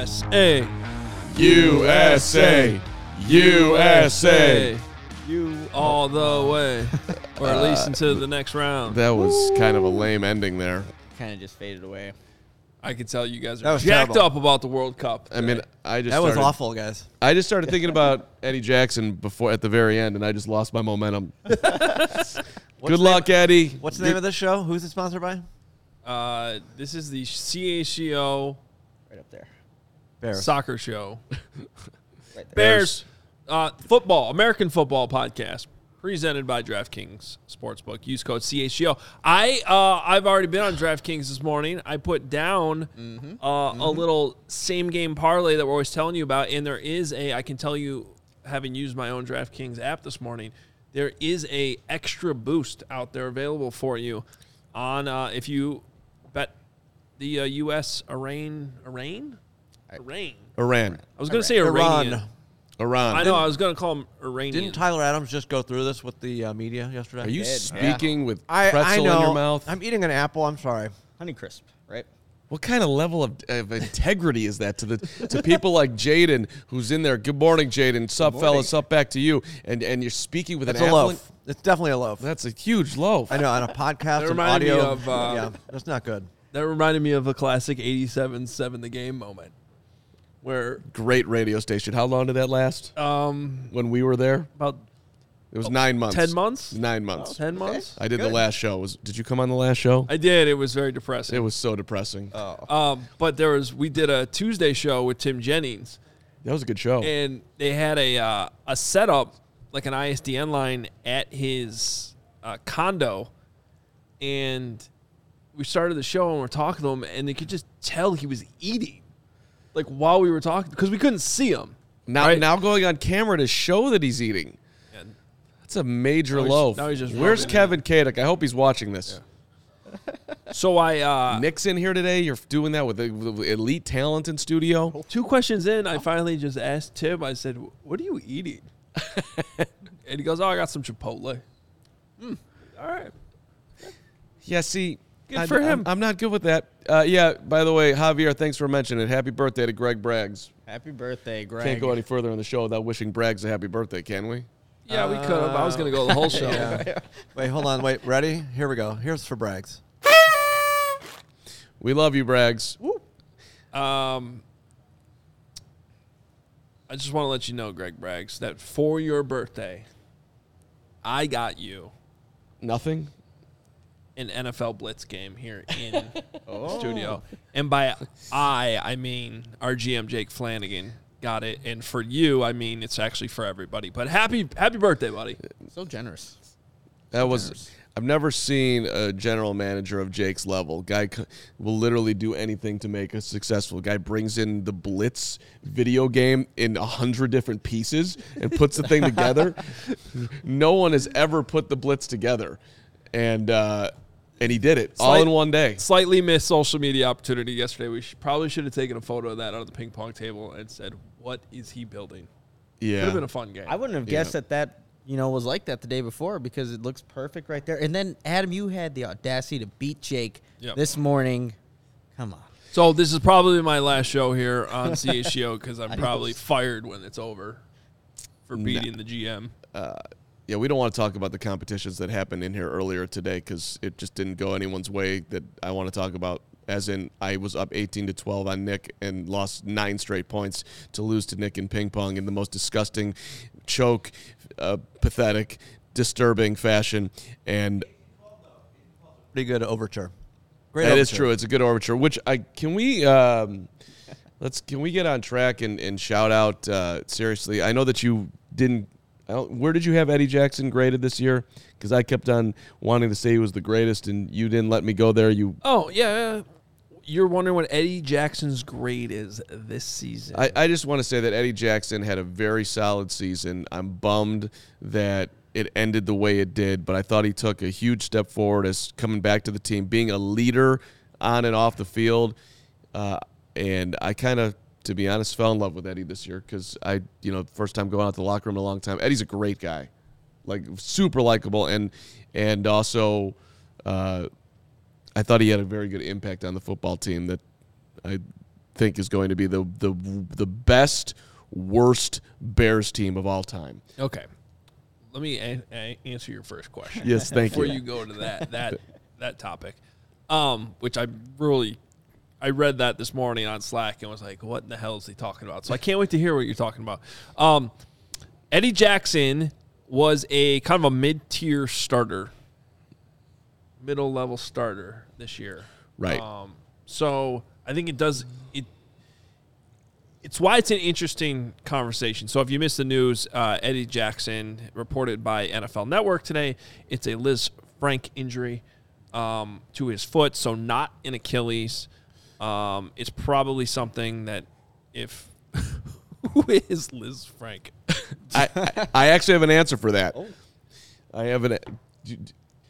USA. USA. USA. You all the way. Or at least into the next round. That was kind of a lame ending there. Kind of just faded away. I can tell you guys That are was jacked terrible. up about the World Cup. I mean, I just That was started, awful, guys. I just started thinking about Eddie Jackson before at the very end, and I just lost my momentum. Good the luck, Eddie. What's the name of this show? Who's it sponsored by? Uh, this is the CHGO Right up there. Bears. soccer show. Right there. Bears, uh, football, American football podcast, presented by DraftKings Sportsbook. Use code CHGO. I uh, I've already been on DraftKings this morning. I put down Uh, a little same game parlay that we're always telling you about, and there is a. I can tell you, having used my own DraftKings app this morning, there is a extra boost out there available for you on uh, if you bet the uh, U.S. Iran Iran Iran. Iran. I was going to say Iran. Iranian. Iran. I know. I was going to call him Iranian. Didn't Tyler Adams just go through this with the uh, media yesterday? Are you did. speaking with I, pretzel I know. in your mouth? I'm eating an apple. I'm sorry. Honey crisp, right? What kind of level of, of integrity is that to the to people like Jaden, who's in there? Good morning, Jaden. Sup, fellas? Up back to you. And and you're speaking with It's an a apple. loaf. It's definitely a loaf. That's a huge loaf. I know. On a podcast That and reminded me audio. of, uh, yeah, that's not good. That reminded me of a classic 87 7 the game moment where Great radio station. How long did that last? um When we were there, about it was nine months. 10 months? Nine months. 10 months? I did the last show. Was did you come on the last show? I did. It was very depressing. it was so depressing. Oh. um, but there was we did a Tuesday show with Tim Jennings that was a good show. and they had a uh, a setup like an ISDN line at his uh, condo and we started the show and we're talking to him and they could just tell he was eating like while we were talking because we couldn't see him. now, right? now going on camera to show that he's eating. And That's a major Now he's- loaf. now he's just Where's Kevin Kadek? I hope he's watching this. so I uh, Nick's in here today. You're doing that with, the, with elite talent in studio. Two questions in, I finally just asked Tim. I said, "What are you eating?" and he goes, "Oh, I got some Chipotle." Hmm. All right. Yeah, see, Good I, for I'm- him. I'm, not good with that. Uh, yeah, by the way, Javier, thanks for mentioning it. Happy birthday to Greg Braggs. Happy birthday, Greg. Can't go any further on the show without wishing Braggs a happy birthday, can we? Yeah, we could have. I was gonna go the whole show. Yeah. Wait, hold on. Wait, ready? Here we go. Here's for Braggs. We love you, Braggs. Um, I just want to let you know, Greg Braggs, that for your birthday, I got you Nothing. An NFL Blitz game here in oh. studio, and by I, I mean our GM Jake Flanagan got it, and for you, I mean it's actually for everybody. But happy happy birthday, buddy! So generous. That was. I've never seen a general manager of Jake's level. Guy c- will literally do anything to make us successful. Guy brings in the Blitz video game in a hundred different pieces and puts the thing together. No one has ever put the Blitz together, and uh, and he did it all in one day. Slightly missed social media opportunity yesterday. We should, probably should have taken a photo of that on the ping pong table and said, "What is he building?" Yeah, could Yeah, have been a fun game. I wouldn't have Yeah. guessed that that you know was like that the day before because it looks perfect right there. And then Adam, you had the audacity to beat Jake Yep. this morning. Come on. So this is probably my last show here on CHGO because I'm probably fired when it's over for beating the GM. Yeah. We don't want to talk about the competitions that happened in here earlier today because it just didn't go anyone's way that I want to talk about. As in, I was up 18 to 12 on Nick and lost nine straight points to lose to Nick in ping pong in the most disgusting, choke, uh, pathetic, disturbing fashion. And Pretty good overture. Great. that is overture. true. It's a good overture. Which I can we um, let's can we get on track and, and shout out uh, seriously. I know that you didn't. Where did you have Eddie Jackson graded this year? Because I kept on wanting to say he was the greatest, and you didn't let me go there. You, Oh yeah, you're wondering what Eddie Jackson's grade is this season. I, I just want to say that Eddie Jackson had a very solid season. I'm bummed that it ended the way it did, but I thought he took a huge step forward as coming back to the team, being a leader on and off the field. Uh, and I kind of, to be honest, fell in love with Eddie this year because I, you know, first time going out to the locker room in a long time. Eddie's a great guy, like super likable, and and also, uh, I thought he had a very good impact on the football team. That I think is going to be the the the best worst Bears team of all time. Okay. Let me a- a- answer your first question. Yes, thank Before you. Before you go to that that that topic, um, which I really, I read that this morning on Slack and was like, "What in the hell is he talking about?" So I can't wait to hear what you're talking about. Um, Eddie Jackson was a kind of a mid-tier starter, middle level starter this year. Right. Um, so I think it does it. It's why it's an interesting conversation. So if you missed the news, uh, Eddie Jackson reported by NFL Network today. It's a Liz Frank injury um, to his foot, so not an Achilles. Um, it's probably something that if who is Liz Frank? I, I I actually have an answer for that. I have an.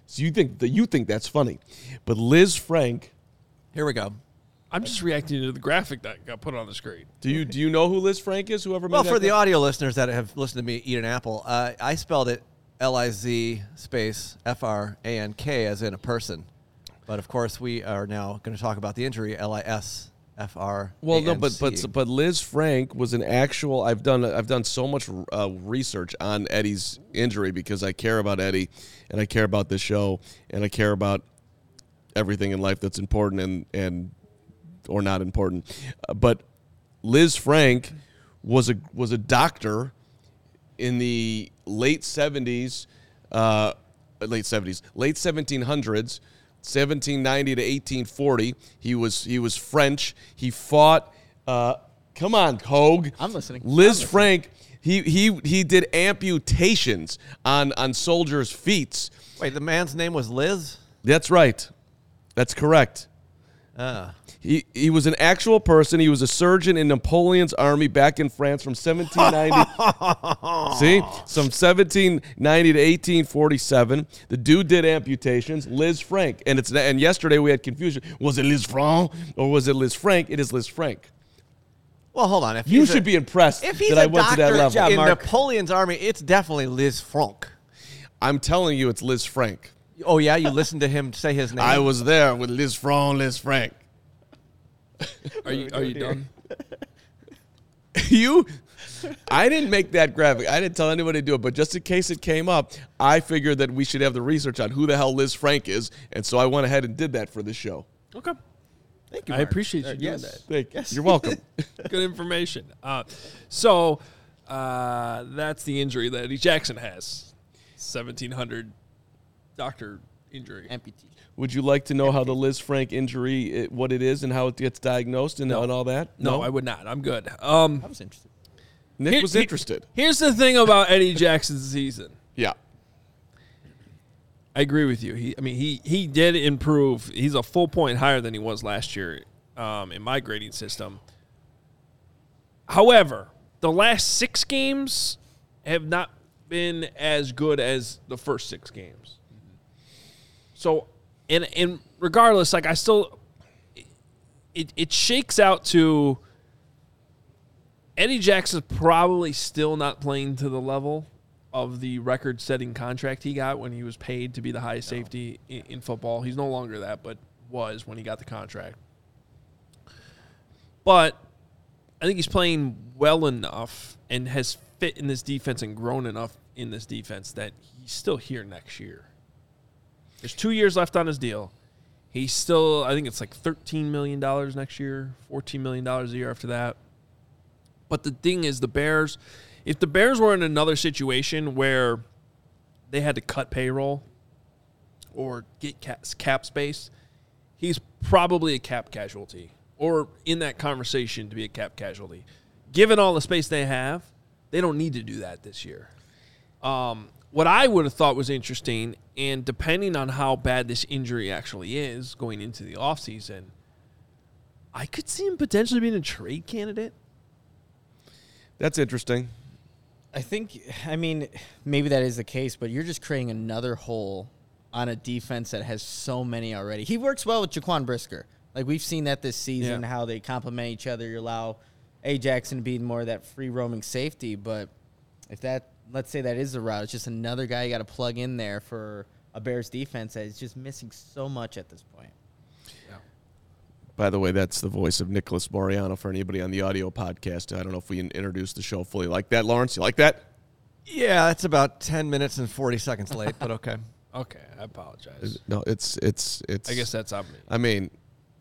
So you think that you think that's funny, but Liz Frank. Here we go. I'm just reacting to the graphic that got put on the screen. Do you do you know who Liz Frank is? Whoever Well, made for that the audio listeners that have listened to me eat an apple, uh, I spelled it L I Z space F R A N K as in a person. But of course, we are now going to talk about the injury L I S F R. Well, no, but but but Liz Frank was an actual. I've done I've done so much uh, research on Eddie's injury because I care about Eddie, and I care about this show, and I care about everything in life that's important and and or not important. Uh, but Liz Frank was a was a doctor in the late seventies, uh, late seventies, late seventeen hundreds. 1790 to 1840 he was he was french he fought uh, come on Hoge I'm listening. I'm liz listening. frank he he he did amputations on on soldiers feet wait, the man's name was Liz. that's right that's correct Uh, he, he was an actual person. He was a surgeon in Napoleon's army back in France from 1790. See? From 1790 to 1847. The dude did amputations. Liz Frank. And it's and yesterday we had confusion. Was it Liz Frank or was it Liz Frank? It is Liz Frank. well, hold on. If You should a- be impressed If he's that a I went to that doctor level. job, in Mark. Napoleon's army, it's definitely Liz Frank. I'm telling you, it's Liz Frank. Oh yeah, you listened to him say his name. I was there with Liz Frank, Liz Frank. Are you are you done? you I didn't make that graphic. I didn't tell anybody to do it, but just in case it came up, I figured that we should have the research on who the hell Liz Frank is, and so I went ahead and did that for the show. Okay. Thank you. I Mark. appreciate you Uh, doing yes. that. Thank you. You're welcome. Good information. Uh, so uh, that's the injury that Eddie Jackson has. 1700 doctor injury. Amputee. Would you like to know how the Liz Frank injury, it, what it is, and how it gets diagnosed and, No. and all that? No, I would not. I'm good. Um, I was interested. Nick Here- was here- interested. Here's the thing about Eddie Jackson's season. Yeah. I agree with you. He, I mean, he he did improve. He's a full point higher than he was last year um, in my grading system. However, the last six games have not been as good as the first six games. So, and and regardless, like I still, it it shakes out to. Eddie Jackson's probably still not playing to the level of the record-setting contract he got when he was paid to be the highest safety in, in football. He's no longer that, but was when he got the contract. But I think he's playing well enough and has fit in this defense and grown enough in this defense that he's still here next year. There's two years left on his deal. He's still, I think it's like $13 million next year, $14 million a year after that. But the thing is, the Bears, if the Bears were in another situation where they had to cut payroll or get cap, space, he's probably a cap casualty or in that conversation to be a cap casualty. Given all the space they have, they don't need to do that this year. Um, what I would have thought was interesting, and depending on how bad this injury actually is going into the offseason, I could see him potentially being a trade candidate. That's interesting. I think, I mean, maybe that is the case, but you're just creating another hole on a defense that has so many already. He works well with Jaquan Brisker. Like, we've seen that this season, Yeah. how they complement each other. You allow A. Jackson to be more of that free roaming safety, but if that, let's say that is the route, it's just another guy you got to plug in there for a Bears defense that is just missing so much at this point. By the way, that's the voice of Nicholas Moreano for anybody on the audio podcast. I don't know if we in- introduced the show fully like that, Lawrence. You like that? Yeah, that's about 10 minutes and 40 seconds late, but okay. Okay, I apologize. No, it's it's it's. I guess that's on me. I mean,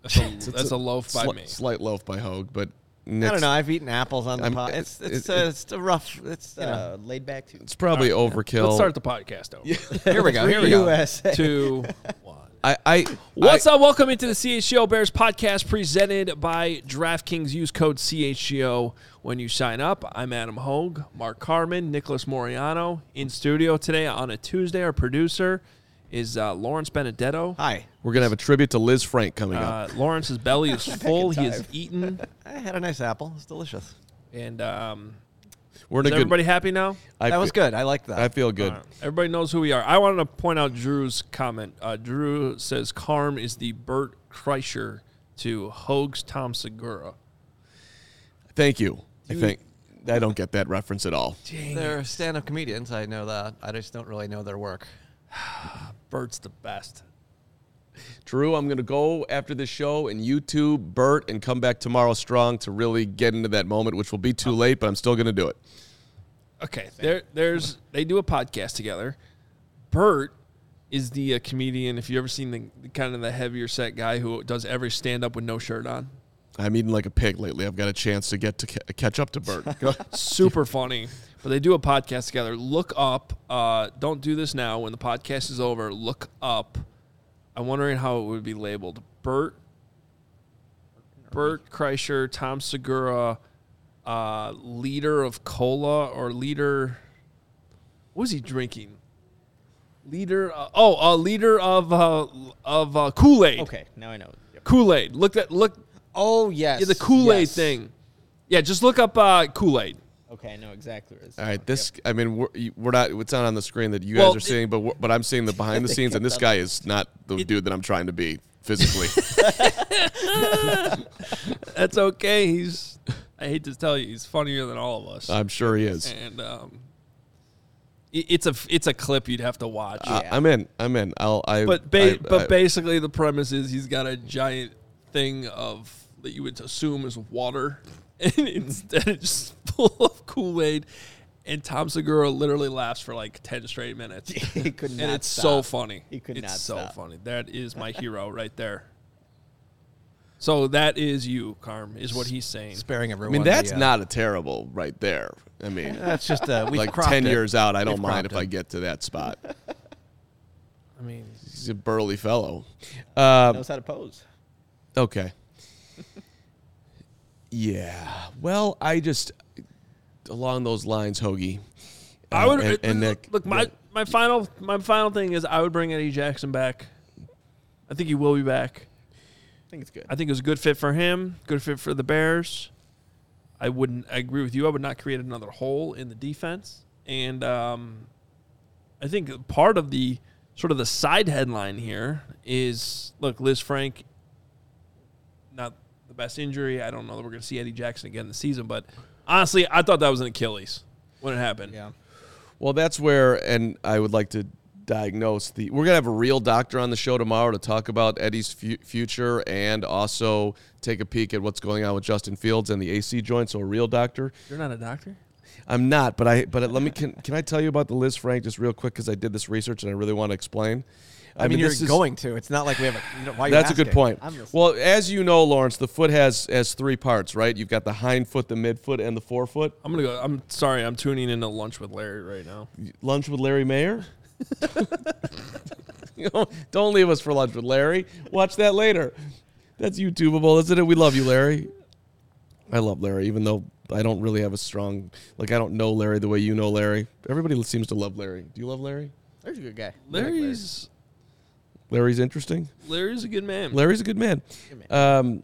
That's a, that's a loaf by sli- me. slight loaf by Hoge, but I Nick's- don't know. I've eaten apples on the I'm- pot. it- It's it's, it- uh, it's a rough. It's you know. Uh, laid back too. It's probably overkill. Let's start the podcast over. Here we go. Here we go. USA. Two, one. I, I What's I, up? Welcome into the CHGO Bears podcast presented by DraftKings. Use code CHGO when you sign up. I'm Adam Hoge, Mark Carman, Nicholas Moreano in studio today on a Tuesday. Our producer is uh, Lawrence Benedetto. Hi. We're gonna have a tribute to Liz Frank coming up. Uh, Lawrence's belly is full. He has eaten. I had a nice apple. It's delicious. And um, We're in is a good. everybody happy now? I that was good. I like that. I feel good. All right. Everybody knows who we are. I wanted to point out Drew's comment. Uh, Drew says Carm is the Bert Kreischer to Hoge's Tom Segura. Thank you. I think I don't get that reference at all. They're stand-up comedians. I know that. I just don't really know their work. Bert's the best. Drew, I'm gonna go after the show and YouTube Bert and come back tomorrow strong to really get into that moment, which will be too late, but I'm still gonna do it. Okay, there, there's they do a podcast together. Bert is the uh, comedian. If you ever seen the kind of the heavier set guy who does every stand up with no shirt on, I'm eating like a pig lately. I've got a chance to get to ca- catch up to Bert. Super funny. But they do a podcast together. Look up. Uh, don't do this now. When the podcast is over, look up. I'm wondering how it would be labeled. Bert, Bert Kreischer, Tom Segura, uh, leader of cola or leader. What was he drinking? Leader. Uh, oh, uh, leader of uh, of uh, Kool Aid. Okay, now I know. Yep. Kool Aid. Look at look. Oh yes. Yeah, the Kool Aid yes. thing. Yeah, just look up uh, Kool Aid. Okay, I know exactly what it is. All right, this. I mean, we're, we're not. It's not on the screen that you Well, guys are seeing, but but I'm seeing the behind the scenes, and this guy is not the dude that I'm trying to be physically. That's okay. He's. I hate to tell you, he's funnier than all of us. I'm sure he is. and um, it's a it's a clip you'd have to watch. I- I'm in. I'm in. I'll. I. but ba- I- but I- basically, the premise is he's got a giant thing of that you would assume is water, and instead it's just full of Kool Aid. And Tom Segura literally laughs for like ten straight minutes, he could not and it's so funny. He could it's not so stop. funny. That is my hero right there. So that is you, Carm, is what he's saying. Sparing everyone. I mean, that's the, uh, not a terrible right there. I mean, That's just uh, we've like ten it. years out, I don't We've mind cropped if I get to that spot. I mean, He's a burly fellow. Uh, knows how to pose. Okay. Yeah. Well, I just along those lines, Hoagie. I uh, would and, and look, Nick. Look, my my final my final thing is I would bring Eddie Jackson back. I think he will be back. I think it's good. I think it was a good fit for him, good fit for the Bears. I wouldn't. I agree with you. I would not create another hole in the defense, and um, I think part of the sort of the side headline here is look, Liz Frank. Not the best injury. I don't know that we're going to see Eddie Jackson again this season, but honestly, I thought that was an Achilles when it happened. yeah. Well, that's where, and I would like to diagnose the. We're gonna have a real doctor on the show tomorrow to talk about Eddie's fu- future and also take a peek at what's going on with Justin Fields and the AC joint. So a real doctor. You're not a doctor. I'm not, but I. But let me. Can, can I tell you about the Liz Frank just real quick because I did this research and I really want to explain. I, mean, you're this is- going to. It's not like we have a. You know, why are you That's a good point. Well, as you know, Lawrence, the foot has has three parts, right? You've got the hind foot, the midfoot, and the forefoot. I'm gonna go. I'm sorry. I'm tuning into lunch with Larry right now. Lunch with Larry Mayer. Don't leave us for lunch with Larry. Watch that later. That's YouTubeable, isn't it? We love you, Larry. I love Larry, even though I don't really have a strong like I don't know Larry the way you know Larry. Everybody seems to love Larry. Do you love Larry? There's a good guy. I like Larry. Larry's Larry's interesting. Larry's a good man. Larry's a good man. Good man. Um,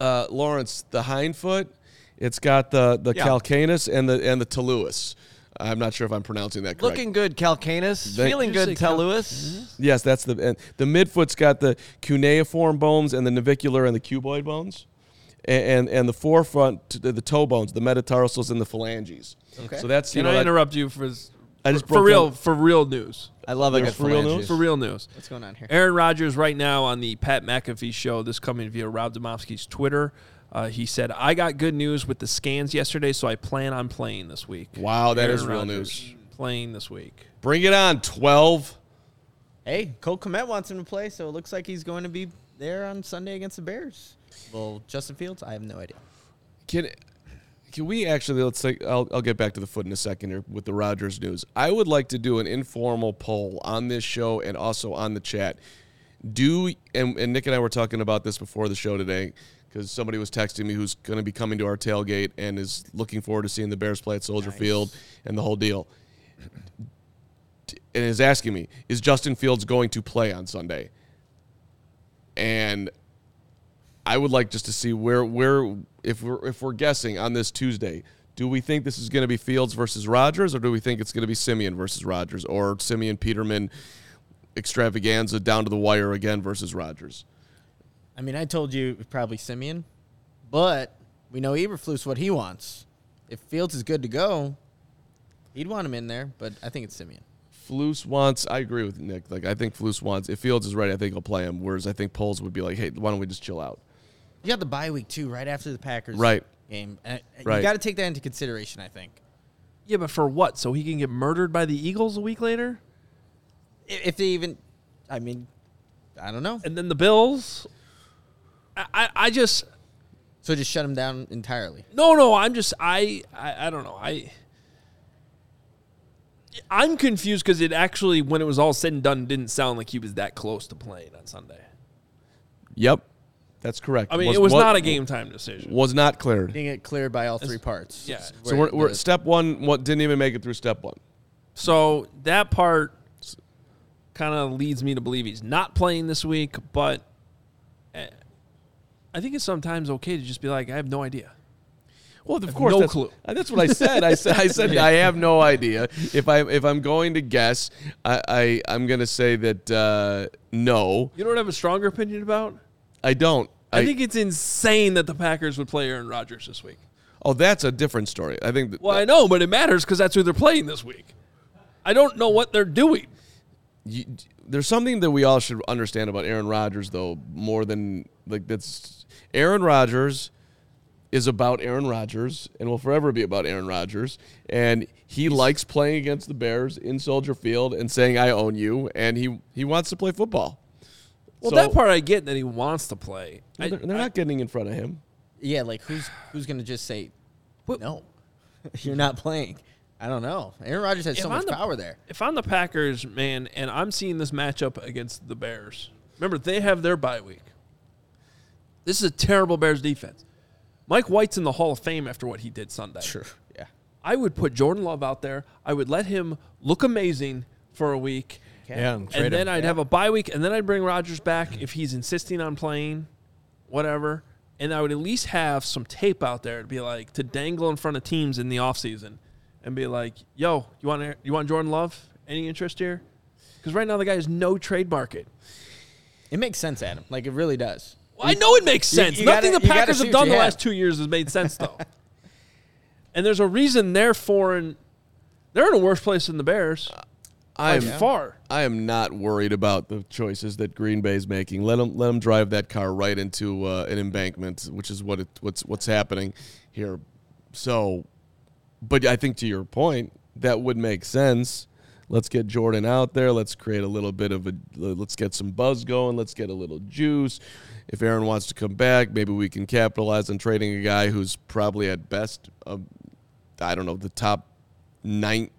uh, Lawrence, the hind foot, it's got the the Yeah. calcaneus and the and the talus. I'm not sure if I'm pronouncing that correct. Looking good, Calcanus. Thank- Feeling good, talus. Cal- Yes, that's the and the midfoot's got the cuneiform bones and the navicular and the cuboid bones, and and, and the forefront, the, the toe bones, the metatarsals and the phalanges. Okay. So that's you Can know I that- interrupt you for s- I just for broke real down- for real news. I love a There's good real news? For real news. What's going on here? Aaron Rodgers right now on the Pat McAfee show. This coming via Rob Demovsky's Twitter. Uh, he said, "I got good news with the scans yesterday, so I plan on playing this week." Wow, that Aaron is real Rodgers news. Playing this week. Bring it on, twelve. Hey, Cole Kmet wants him to play, so it looks like he's going to be there on Sunday against the Bears. Well, Justin Fields, I have no idea. Can can we actually let's take I'll, I'll get back to the foot in a second here with the Rodgers news. I would like to do an informal poll on this show and also on the chat. Do and, and Nick and I were talking about this before the show today because somebody was texting me who's going to be coming to our tailgate and is looking forward to seeing the Bears play at Soldier Field and the whole deal. And is asking me, is Justin Fields going to play on Sunday? And I would like just to see where where if we're if we're guessing on this Tuesday, do we think this is going to be Fields versus Rodgers, or do we think it's going to be Siemian versus Rodgers, or Siemian Peterman extravaganza down to the wire again versus Rodgers? I mean, I told you probably Siemian, but we know Eberflus what he wants. If Fields is good to go, he'd want him in there, but I think it's Siemian. Flus wants. I agree with Nick. Like I think Flus wants. If Fields is ready, I think he'll play him. Whereas I think Poles would be like, hey, why don't we just chill out? You got the bye week too, right after the Packers Right. game. Uh, Right. You got to take that into consideration. I think Yeah, but for what? So he can get murdered by the Eagles a week later, if they even, I mean, I don't know. and then the Bills. I, I, I just So just shut him down entirely. no, no. I'm just I, I, I don't know. I. I'm confused because it actually, when it was all said and done, didn't sound like he was that close to playing on Sunday. Yep, that's correct. I mean, it was what- not a game time decision. Was not cleared. Didn't get cleared by all three parts. yeah. So we're, we're step one. What didn't even make it through step one. So that part kind of leads me to believe he's not playing this week, but eh, I think it's sometimes okay to just be like, I have no idea. Well, of course, no that's, clue. uh, That's what I said. I said, I said, I have no idea. If I if I'm going to guess, I, I I'm going to say that uh, no, You don't have a stronger opinion about? I don't. I, think it's insane that the Packers would play Aaron Rodgers this week. Oh, that's a different story. I think. That, Well, I know, but it matters because that's who they're playing this week. I don't know what they're doing. you, there's something that we all should understand about Aaron Rodgers, though, more than like that's Aaron Rodgers is about Aaron Rodgers and will forever be about Aaron Rodgers. And he likes playing against the Bears in Soldier Field and saying, I own you. And he, he wants to play football. Well, So- that part I get that he wants to play. I- They're, they're not getting in front of him. Yeah, like who's who's gonna just say, What- no, you're not playing. I don't know. Aaron Rodgers has If so I'm much the- power there. if I'm the Packers, man, and I'm seeing this matchup against the Bears, remember they have their bye week. This is a terrible Bears defense. Mike White's in the Hall of Fame after what he did Sunday. Sure. Yeah. I would put Jordan Love out there. I would let him look amazing for a week. Yeah, and and then him. I'd have a bye week, and then I'd bring Rodgers back if he's insisting on playing, whatever. And I would at least have some tape out there to be like to dangle in front of teams in the offseason and be like, "Yo, you want you want Jordan Love? Any interest here?" Because right now the guy has no trade market. It makes sense, Adam. Like it really does. Well, I know it makes sense. you Nothing gotta- the Packers have done the have. last two years has made sense though. and there's a reason they're foreign. They're in a worse place than the Bears by I'm far. I am not worried about the choices that Green Bay's making. Let them let them drive that car right into uh, an embankment, which is what it, what's what's happening here. So, but I think to your point, that would make sense. Let's get Jordan out there. Let's create a little bit of a. Let's get some buzz going. Let's get a little juice. If Aaron wants to come back, maybe we can capitalize on trading a guy who's probably at best, uh, I don't know, the top nine,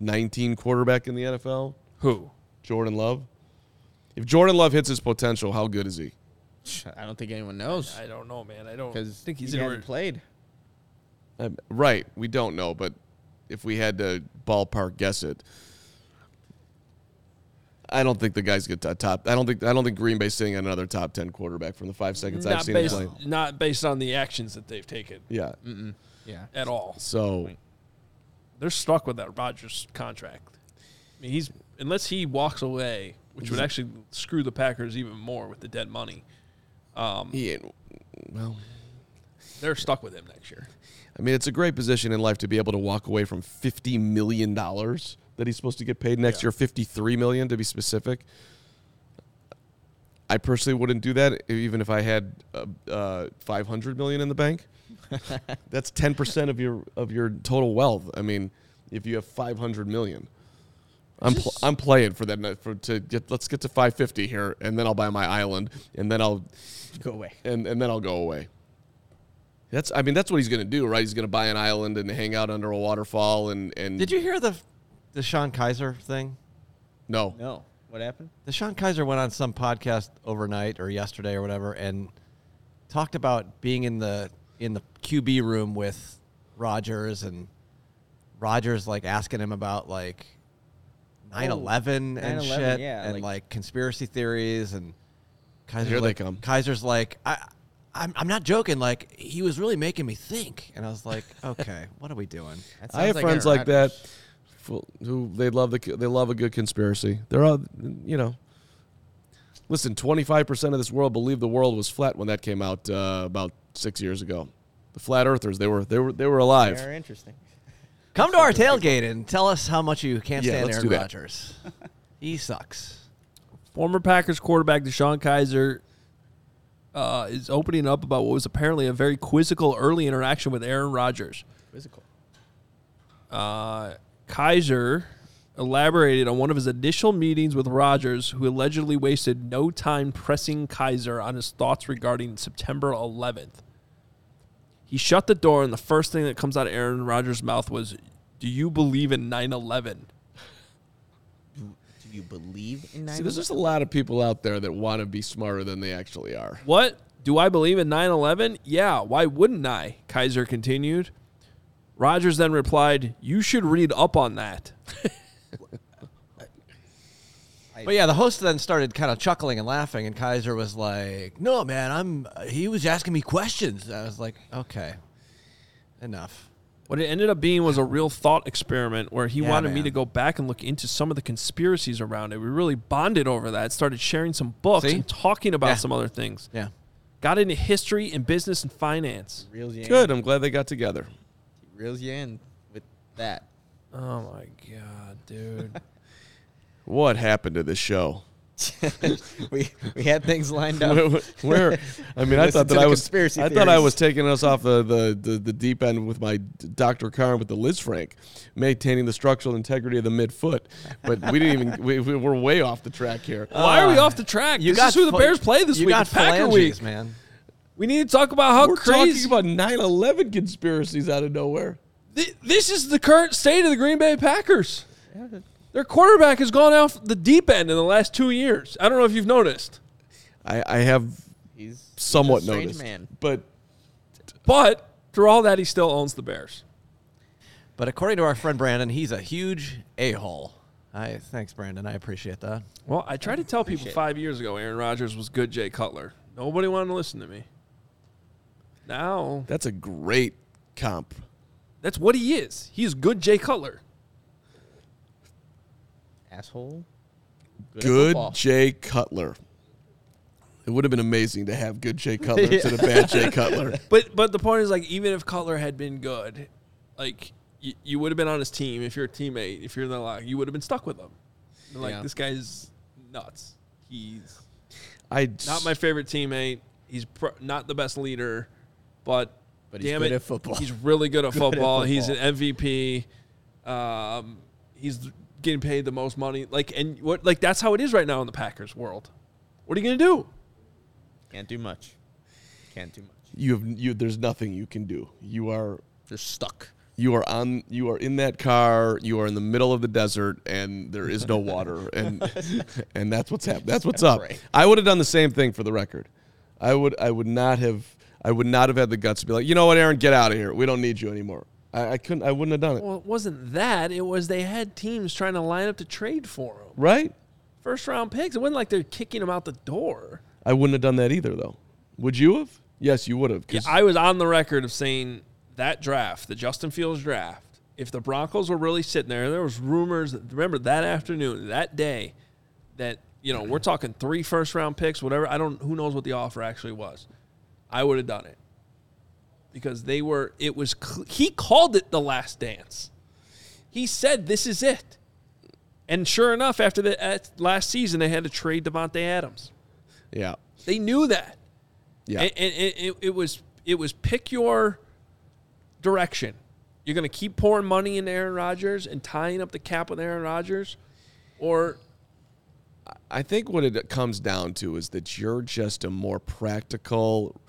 19 quarterback in the NFL. Who? Jordan Love. If Jordan Love hits his potential, how good is he? I don't think anyone knows I don't know, man. I don't because think he's he in. hasn't played. Um, right, we don't know, but if we had to ballpark guess it, I don't think the guys get to top. I don't think. I don't think Green Bay's sitting on another top ten quarterback from the five seconds I've not seen him play. not based on the actions that they've taken Yeah. Yeah. at all. So They're stuck with that Rodgers contract. I mean, he's unless he walks away, which would actually screw the Packers even more with the dead money. Um, he ain't. Well, they're stuck with him next year. I mean, it's a great position in life to be able to walk away from fifty million dollars that he's supposed to get paid next year, fifty-three million to be specific. I personally wouldn't do that even if I had uh, uh, five hundred million in the bank. That's ten percent of your of your total wealth. I mean, if you have five hundred million, I'm pl- I'm playing for that for to get. Let's get to five fifty here, and then I'll buy my island, and then I'll Go away. and and then I'll go away. That's I mean that's what he's gonna do, right? He's gonna buy an island and hang out under a waterfall and and Did you hear the DeShone Kizer thing? no No. What happened? DeShone Kizer went on some podcast overnight or yesterday or whatever and talked about being in the in the QB room with Rodgers and Rodgers like asking him about like 9/11 and 9/11, shit yeah, and like- like, conspiracy theories and Kizer's Here they like, come. Kizer's like I I'm, I'm not joking. Like he was really making me think, and I was like, "Okay, what are we doing?" I have sounds friends Aaron like that who they love the they love a good conspiracy. They're all you know. Listen, twenty five percent of this world believed the world was flat when that came out uh, about six years ago. The flat earthers they were they were they were alive. They are interesting. Come to our tailgate and tell us how much you can't Yeah, stand Aaron. Rodgers. he sucks. Former Packers quarterback DeShone Kizer uh, is opening up about what was apparently a very quizzical early interaction with Aaron Rodgers. Physical. Uh, Kizer elaborated on one of his initial meetings with Rodgers, who allegedly wasted no time pressing Kizer on his thoughts regarding September 11th. He shut the door, and the first thing that comes out of Aaron Rodgers' mouth was, Do you believe in 9 11? Do you believe in 9 See, there's just a lot of people out there that want to be smarter than they actually are. What? Do I believe in 9 11? Yeah, why wouldn't I? Kizer continued. Rodgers then replied, You should read up on that. But yeah, the host then started kind of chuckling and laughing, and Kizer was like, "No, man, I'm." He was asking me questions. I was like, "Okay, enough." What it ended up being was a real thought experiment where he Yeah, wanted me to go back and look into some of the conspiracies around it. We really bonded over that, started sharing some books See? and talking about Yeah. some other things. Yeah. Got into history and business and finance. Reels you Good. I'm glad they got together. Reels you in with that. Oh my god, dude. What happened to this show? we we had things lined up. where, where- I mean, I thought that I was conspiracy I thought I was taking us off the, the, the, the deep end with my Dr. Carr with the Liz Frank, maintaining the structural integrity of the midfoot. But we didn't even we, we we're way off the track here. Why are we uh, off the track? You this got is who the pha- Bears play this you week. got It's Packer week. man. We need to talk about how we're crazy. talking about 9/11 conspiracies out of nowhere. Th- this is the current state of the Green Bay Packers. Their quarterback has gone off the deep end in the last two years. I don't know if you've noticed, I, I have He's somewhat a strange noticed, man. but but through all that, he still owns the Bears. But according to our friend Brandon, he's a huge a hole. I thanks, Brandon. I appreciate that. Well, I tried to tell people Appreciate it. five years ago Aaron Rodgers was good Jay Cutler. Nobody wanted to listen to me. Now, that's a great comp. that's what he is. He's good Jay Cutler. Asshole. at Good. Jay Cutler. It would have been amazing to have good Jay Cutler instead of bad Jay Cutler. But but the point is like even if Cutler had been good, like you, you would have been on his team if you're a teammate. If you're in the line, you would have been stuck with him. You're like Yeah. this guy's nuts. He's I not my favorite teammate. He's pr- not the best leader, but But he's damn good it, at football. He's really good at Good at football. He's an. MVP. Um, he's getting paid the most money. Like and what like that's how it is right now in the Packers world. What are you gonna do? Can't do much. Can't do much. you have you there's nothing you can do. You are They're stuck. you are on you are in that car, you are in the middle of the desert and there is no water and and that's what's happened. That's what's up. Right. I would have done the same thing for the record. I would I would not have I would not have had the guts to be like, "You know what, Aaron, get out of here. We don't need you anymore." I, I couldn't I wouldn't have done it. Well, it wasn't that. It was they had teams trying to line up to trade for him. Right? First round picks. It wasn't like they're kicking him out the door. I wouldn't have done that either though. Would you have? Yes, you would have. Yeah, 'cause- I was on the record of saying that draft, the Justin Fields draft, if the Broncos were really sitting there, there was rumors. Remember that afternoon, that day, that you know we're talking three first round picks, whatever. I don't. Who knows what the offer actually was? I would have done it. Because they were. It was he called it the last dance. He said this is it, and sure enough, after the at last season, they had to trade Davante Adams. Yeah. They knew that. Yeah. And, and it, it, it was it was pick your direction. You're going to keep pouring money into Aaron Rodgers and tying up the cap with Aaron Rodgers, or I think what it comes down to is that you're just a more practical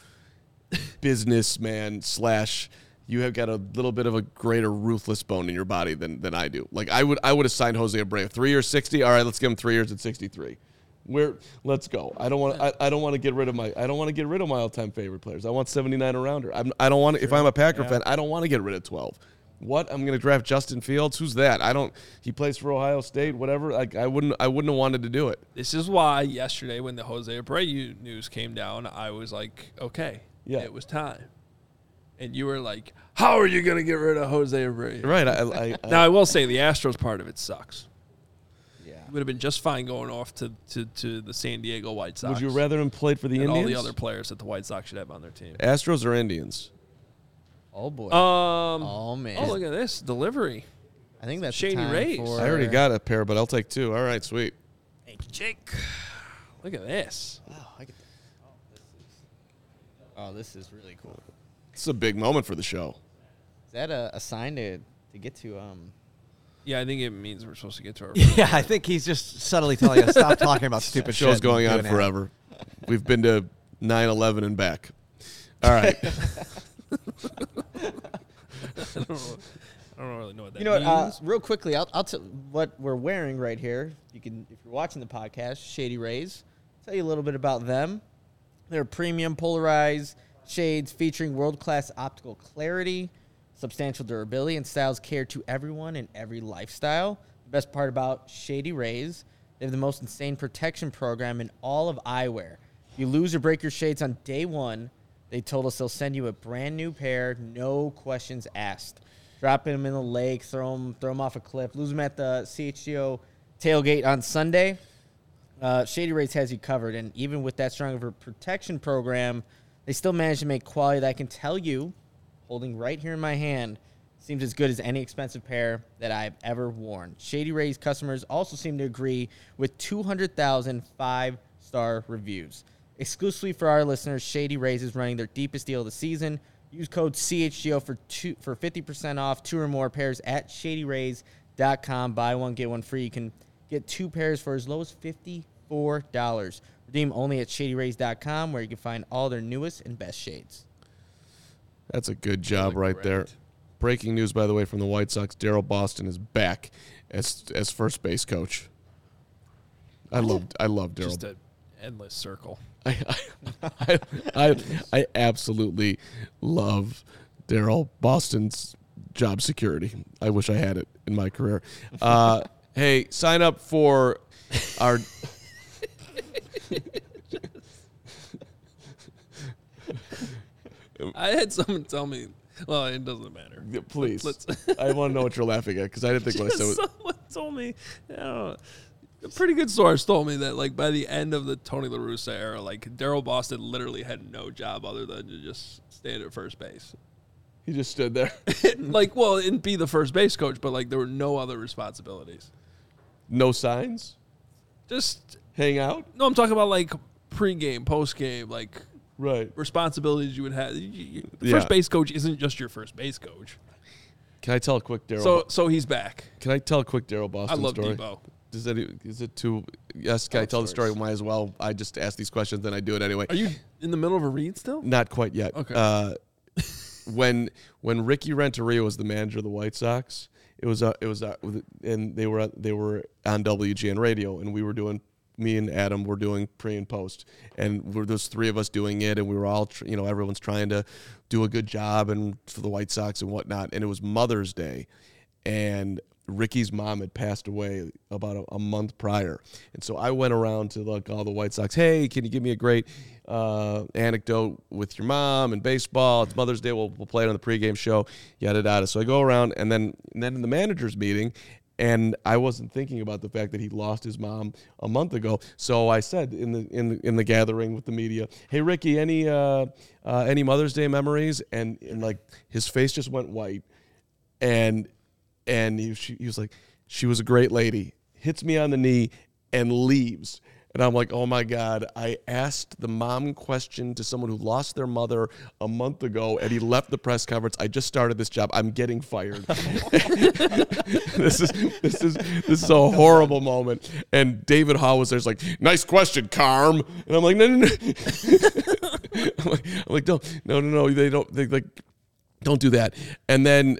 businessman slash you have got a little bit of a greater ruthless bone in your body than, than I do. Like I would I would have signed Jose Abreu three years sixty. All right, let's give him three years at sixty three. Where let's go. I don't want I, I don't want to get rid of my I don't want to get rid of my all time favorite players. I want seventy nine around her. I'm, I don't want to, if I'm a Packer fan I don't want to get rid of twelve. What I'm going to draft Justin Fields? Who's that? I don't. He plays for Ohio State. Whatever. Like I wouldn't. I wouldn't have wanted to do it. this is why yesterday when the Jose Abreu news came down, I was like, okay, Yeah. it was time. And you were like, how are you going to get rid of Jose Abreu? Right. I, I, I, Now I will say the Astros part of it sucks. Yeah. He would have been just fine going off to, to, to the San Diego White Sox. would you rather him played for the and Indians? all the other players that the White Sox should have on their team? Astros or Indians? Oh boy. Um, oh man. oh look at this delivery. I think that's Shady the Rays. For, I already got a pair, but I'll take two. All right, sweet. Thank you, Jake. Look at this. Oh, I get that. Oh, this is. This is really cool. It's a big moment for the show. Is that a, a sign to to get to um? Yeah, I think it means we're supposed to get to our. Yeah, I think he's just subtly telling us stop talking about stupid shit. Show's and going on doing it. forever. We've been to 9/11 and back. All right. I don't, know, I don't really know what that You know what? Uh, means. real quickly, I'll, I'll tell what we're wearing right here. You can, if you're watching the podcast, Shady Rays. Tell you a little bit about them. They're premium polarized shades featuring world-class optical clarity, substantial durability, and styles cater to everyone in every lifestyle. The best part about Shady Rays, they have the most insane protection program in all of eyewear. If you lose or break your shades on day one, they told us they'll send you a brand new pair, no questions asked. Drop them in the lake, throw them, throw them off a cliff, lose them at the CHGO tailgate on Sunday. Uh, Shady Rays has you covered, and even with that strong of a protection program, they still manage to make quality that I can tell you, holding right here in my hand, seems as good as any expensive pair that I've ever worn. Shady Rays customers also seem to agree with 200,000 five star reviews. Exclusively for our listeners, Shady Rays is running their deepest deal of the season. Use code CHGO for two for 50% off two or more pairs at shadyrays.com. Buy one, get one free. You can get two pairs for as low as $54. Redeem only at shadyrays.com where you can find all their newest and best shades. That's a good job look right there. Breaking news, by the way, from the White Sox: Daryl Boston is back as as first base coach. I love I love Daryl. Just an endless circle. I, I, I, I absolutely love Daryl Boston's job security. I wish I had it in my career. Uh, hey, sign up for our. I had someone tell me. Well, it doesn't matter. Please, Let's- I want to know what you're laughing at because I didn't think what I said. Someone told me, know, a pretty good source told me that like by the end of the Tony La Russa era, like Daryl Boston literally had no job other than to just stand at first base. he just stood there. like, well, and be the first base coach, but like there were no other responsibilities. No signs. Just Hang out. no, I'm talking about like pregame, postgame, like Right. responsibilities you would have. You- you- the Yeah. First base coach isn't just your first base coach. Can I tell a quick Daryl? So, so he's back. can I tell a quick Daryl Boston I love story? Debo. Does that is it too? Yes. Can I Tell the story? Might as well. I just ask these questions, then I do it anyway. Are you in the middle of a read still? Not quite yet. Okay. Uh, when when Ricky Renteria was the manager of the White Sox, it was uh, it was uh, and they were they were on WGN radio, and we were doing me and Adam were doing pre and post, and we're those three of us doing it, and we were all tr- you know everyone's trying to do a good job and for the White Sox and whatnot, and it was Mother's Day, and Ricky's mom had passed away about a, a month prior, and so I went around to like all the White Sox. Hey, can you give me a great uh, anecdote with your mom and baseball? It's Mother's Day. We'll, we'll play it on the pregame show. Yada yada. So I go around, and then and then in the managers meeting, and I wasn't thinking about the fact that he lost his mom a month ago. So I said in the in the in the gathering with the media, "Hey Ricky, any uh, uh, any Mother's Day memories?" And, and like his face just went white, and and he, she, he was like, "She was a great lady." Hits me on the knee and leaves. And I'm like, oh my God, I asked the mom question to someone who lost their mother a month ago and he left the press conference. I just started this job. I'm getting fired. this is this is this is a horrible moment. And David Hall was there's like, nice question, Carm. And I'm like, no, no, no. I'm like, I'm like, no, no, no, no. They don't they like don't do that. And then,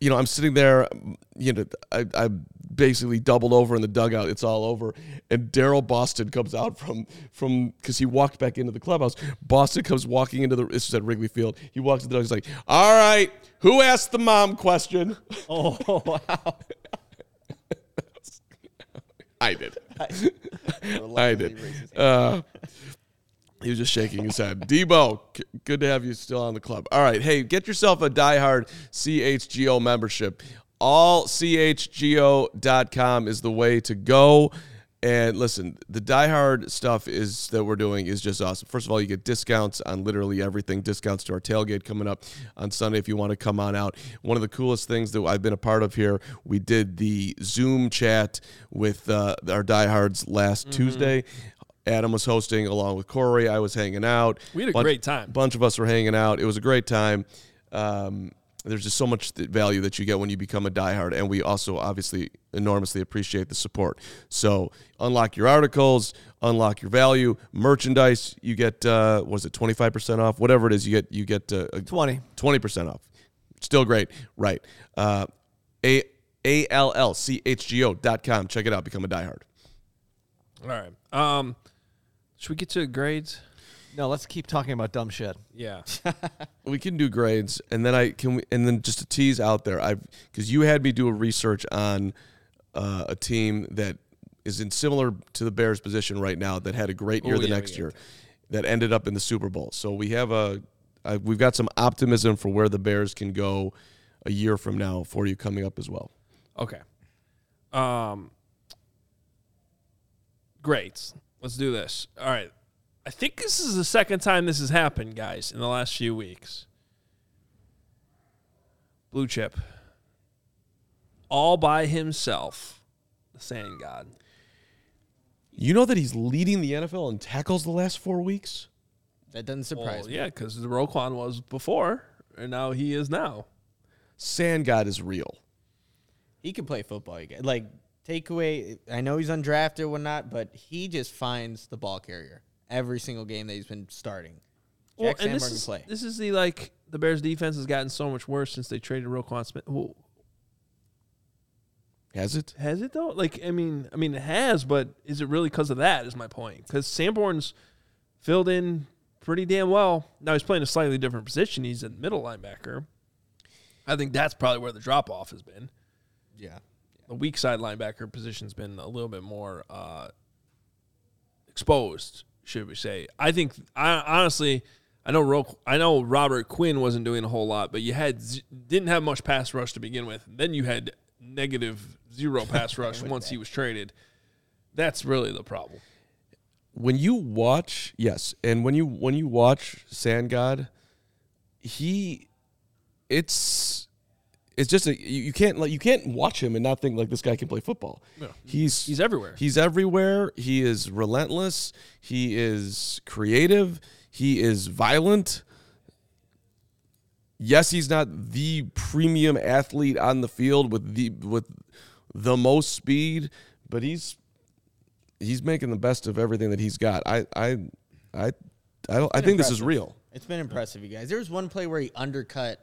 you know, I'm sitting there, you know, I, I basically doubled over in the dugout. It's all over. And Daryl Boston comes out from from because he walked back into the clubhouse. Boston comes walking into the this is at Wrigley Field. He walks into the dugout. He's like, "All right, who asked the mom question?" Oh wow! I did. I did. Uh, he was just shaking his head. Debo, c- good to have you still on the club. All right, hey, get yourself a diehard CHGO membership. Allchgo.com is the way to go. And listen, the diehard stuff is that we're doing is just awesome. First of all, you get discounts on literally everything. Discounts to our tailgate coming up on Sunday if you want to come on out. One of the coolest things that I've been a part of here, we did the Zoom chat with uh, our diehards last Tuesday. Adam was hosting along with Corey. I was hanging out. We had a Bunch- great time. bunch of us were hanging out. It was a great time. Um, there's just so much value that you get when you become a diehard, and we also obviously enormously appreciate the support. So unlock your articles, unlock your value, merchandise. You get uh, was it 25 percent off? Whatever it is, you get you get uh, a 20. 20 percent off. Still great, right? Uh, a a l l c h g o dot com. Check it out. Become a diehard. All right. Um, should we get to grades? No, let's keep talking about dumb shit. Yeah. we can do grades and then i can we and then just to tease out there i because you had me do a research on uh, a team that is in similar to the bears position right now that had a great year Oh, the yeah, next yeah. year that ended up in the super bowl so we have a I, we've got some optimism for where the bears can go a year from now for you coming up as well Okay. Um. Great. Let's do this. All right. I think this is the second time this has happened, guys, in the last few weeks. Blue chip. All by himself. The sand god. you know that he's leading the nfl in tackles the last four weeks That doesn't surprise Well, me. yeah, because the Roquan was before, and now he is now. sand god is real He can play football. You guys. Like take away. I know he's undrafted or whatnot, but he just finds the ball carrier every single game that he's been starting. Well, Jack and this can is, play. this is the like the Bears defense has gotten so much worse since they traded Roquan Smith. Well, has it Has it though? Like, I mean, I mean, it has, but is it really because of that? Is my point? Because Sanborn's filled in pretty damn well. Now he's playing a slightly different position. He's a middle linebacker. I think that's probably where the drop off has been. Yeah. The weak side linebacker position's been a little bit more uh, exposed, should we say? I think, I honestly, I know Ro- I know Robert Quinn wasn't doing a whole lot, but you had z- didn't have much pass rush to begin with. Then you had negative zero pass rush once he was traded. That's really the problem. when you watch yes and when you when you watch sand god he it's it's just a you, you can't like you can't watch him and not think like this guy can play football he's He's everywhere. he's everywhere he is relentless he is creative he is violent yes he's not the premium athlete on the field with the with the most speed but he's he's making the best of everything that he's got. I I I I, don't, I think this is real. It's been impressive, you guys. There was one play where he undercut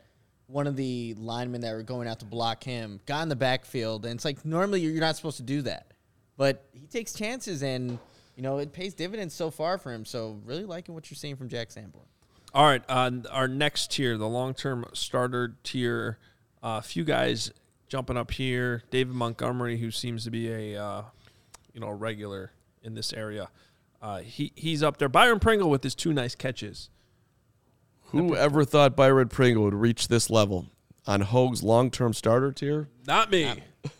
one of the linemen that were going out to block him, got in the backfield, and it's like normally you're not supposed to do that, but he takes chances, and you know it pays dividends so far for him. So really liking what you're seeing from Jack Sanborn. All right, uh, our next tier, the long-term starter tier, a few guys jumping up here. David Montgomery, who seems to be a uh, you know a regular in this area, uh, he he's up there. Byron Pringle with his two nice catches. Who ever thought Byron Pringle would reach this level on Hoge's long-term starter tier? Not me.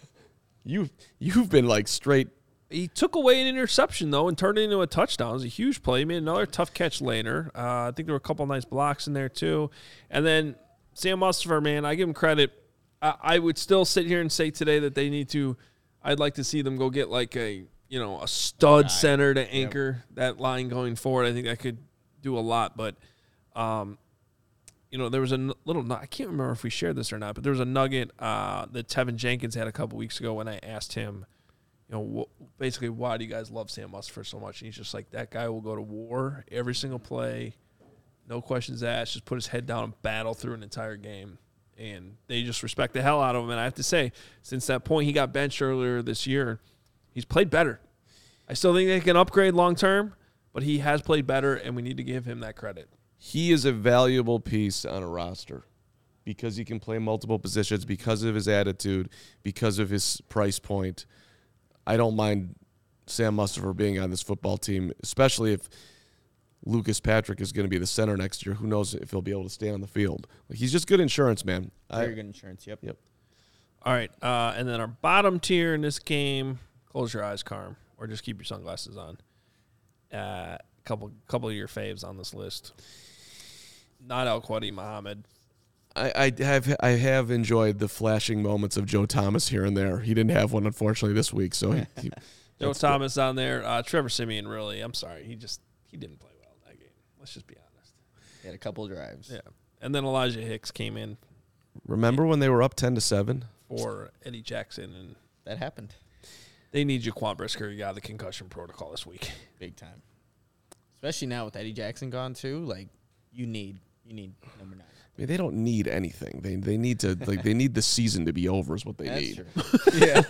You you've been like straight. He took away an interception though and turned it into a touchdown. It was a huge play. He made another tough catch later. Uh, I think there were a couple nice blocks in there too. And then Sam Mustipher, man, I give him credit. I, I would still sit here and say today that they need to. I'd like to see them go get like a you know a stud center to anchor that line going forward. I think that could do a lot. But um, you know, there was a little. I can't remember if we shared this or not, but there was a nugget uh, that Teven Jenkins had a couple weeks ago when I asked him, you know, wh- basically, why do you guys love Sam Mustipher so much? And he's just like, that guy will go to war every single play, no questions asked, just put his head down and battle through an entire game. And they just respect the hell out of him. And I have to say, since that point, he got benched earlier this year. He's played better. I still think they can upgrade long term, but he has played better, and we need to give him that credit. He is a valuable piece on a roster because he can play multiple positions, because of his attitude, because of his price point. I don't mind Sam Mustipher being on this football team, especially if Lucas Patrick is going to be the center next year. Who knows if he'll be able to stay on the field? He's just good insurance, man. I- Very good insurance. Yep. Yep. All right, uh, and then our bottom tier in this game. Close your eyes, Carm, or just keep your sunglasses on. Uh, couple couple of your faves on this list. Not Al-Quadin Muhammad. I, I have I have enjoyed the flashing moments of Joe Thomas here and there. He didn't have one unfortunately this week, so he, he, Joe that's Thomas on there. Uh, Trevor Siemian, really. I'm sorry, he just he didn't play well in that game. Let's just be honest. He had a couple drives. Yeah, and then Elijah Hicks came in. Remember when they were up ten to seven? for Eddie Jackson, and That happened they need Jaquan Brisker. You got the concussion protocol this week. big time. Especially now with Eddie Jackson gone too. Like you need you need number nine. I mean, they don't need anything. They they need to like they need the season to be over is what they That's need. true. yeah.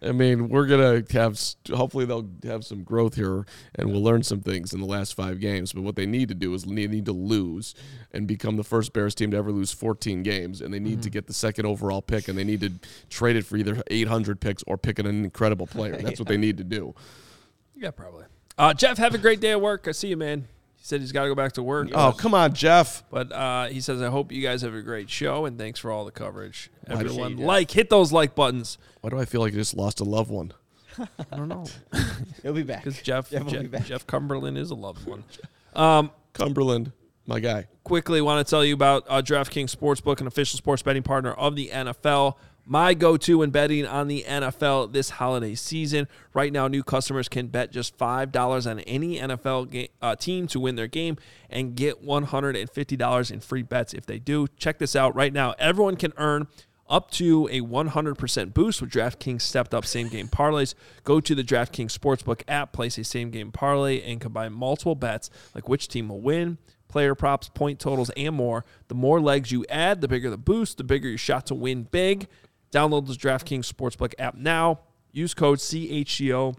I mean, we're gonna have hopefully they'll have some growth here, and we'll learn some things in the last five games. But what they need to do is they need to lose and become the first Bears team to ever lose 14 games, and they need to mm-hmm. get the second overall pick, and they need to trade it for either 800 picks or pick an incredible player. That's what they need to do. Yeah, probably. Uh, Jeff, have a great day at work. I see you, man. He said he's got to go back to work. Oh, come on, Jeff. But uh, he says, I hope you guys have a great show and thanks for all the coverage. Why Everyone, Jeff. like, hit those like buttons. Why do I feel like I just lost a loved one? I don't know. He'll be back. Because Jeff, Jeff will be Jeff, back. Jeff Cumberland is a loved one. Um, Cumberland, my guy. quickly want to tell you about uh, DraftKings Sportsbook, an official sports betting partner of the NFL. My go to in betting on the NFL this holiday season. Right now, new customers can bet just $5 on any NFL ga- uh, team to win their game and get $150 in free bets if they do. Check this out right now. Everyone can earn up to a 100% boost with DraftKings stepped up same game parlays. Go to the DraftKings Sportsbook app, place a same game parlay, and combine multiple bets like which team will win, player props, point totals, and more. The more legs you add, the bigger the boost, the bigger your shot to win big. Download the DraftKings Sportsbook app now. Use code CHGO.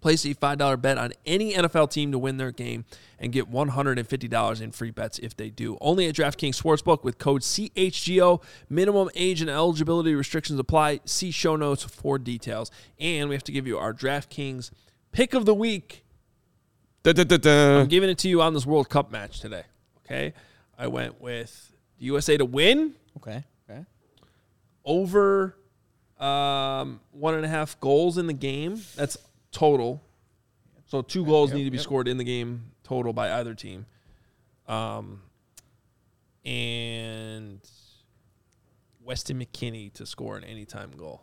Place a $5 bet on any NFL team to win their game and get $150 in free bets if they do. Only at DraftKings Sportsbook with code CHGO. Minimum age and eligibility restrictions apply. See show notes for details. And we have to give you our DraftKings pick of the week. Da, da, da, da. I'm giving it to you on this World Cup match today. Okay. I went with the USA to win Okay. Okay. over um, one and a half goals in the game. That's total. So two goals Yep, need to be yep. scored in the game total by either team. Um, and Weston McKennie to score an anytime goal.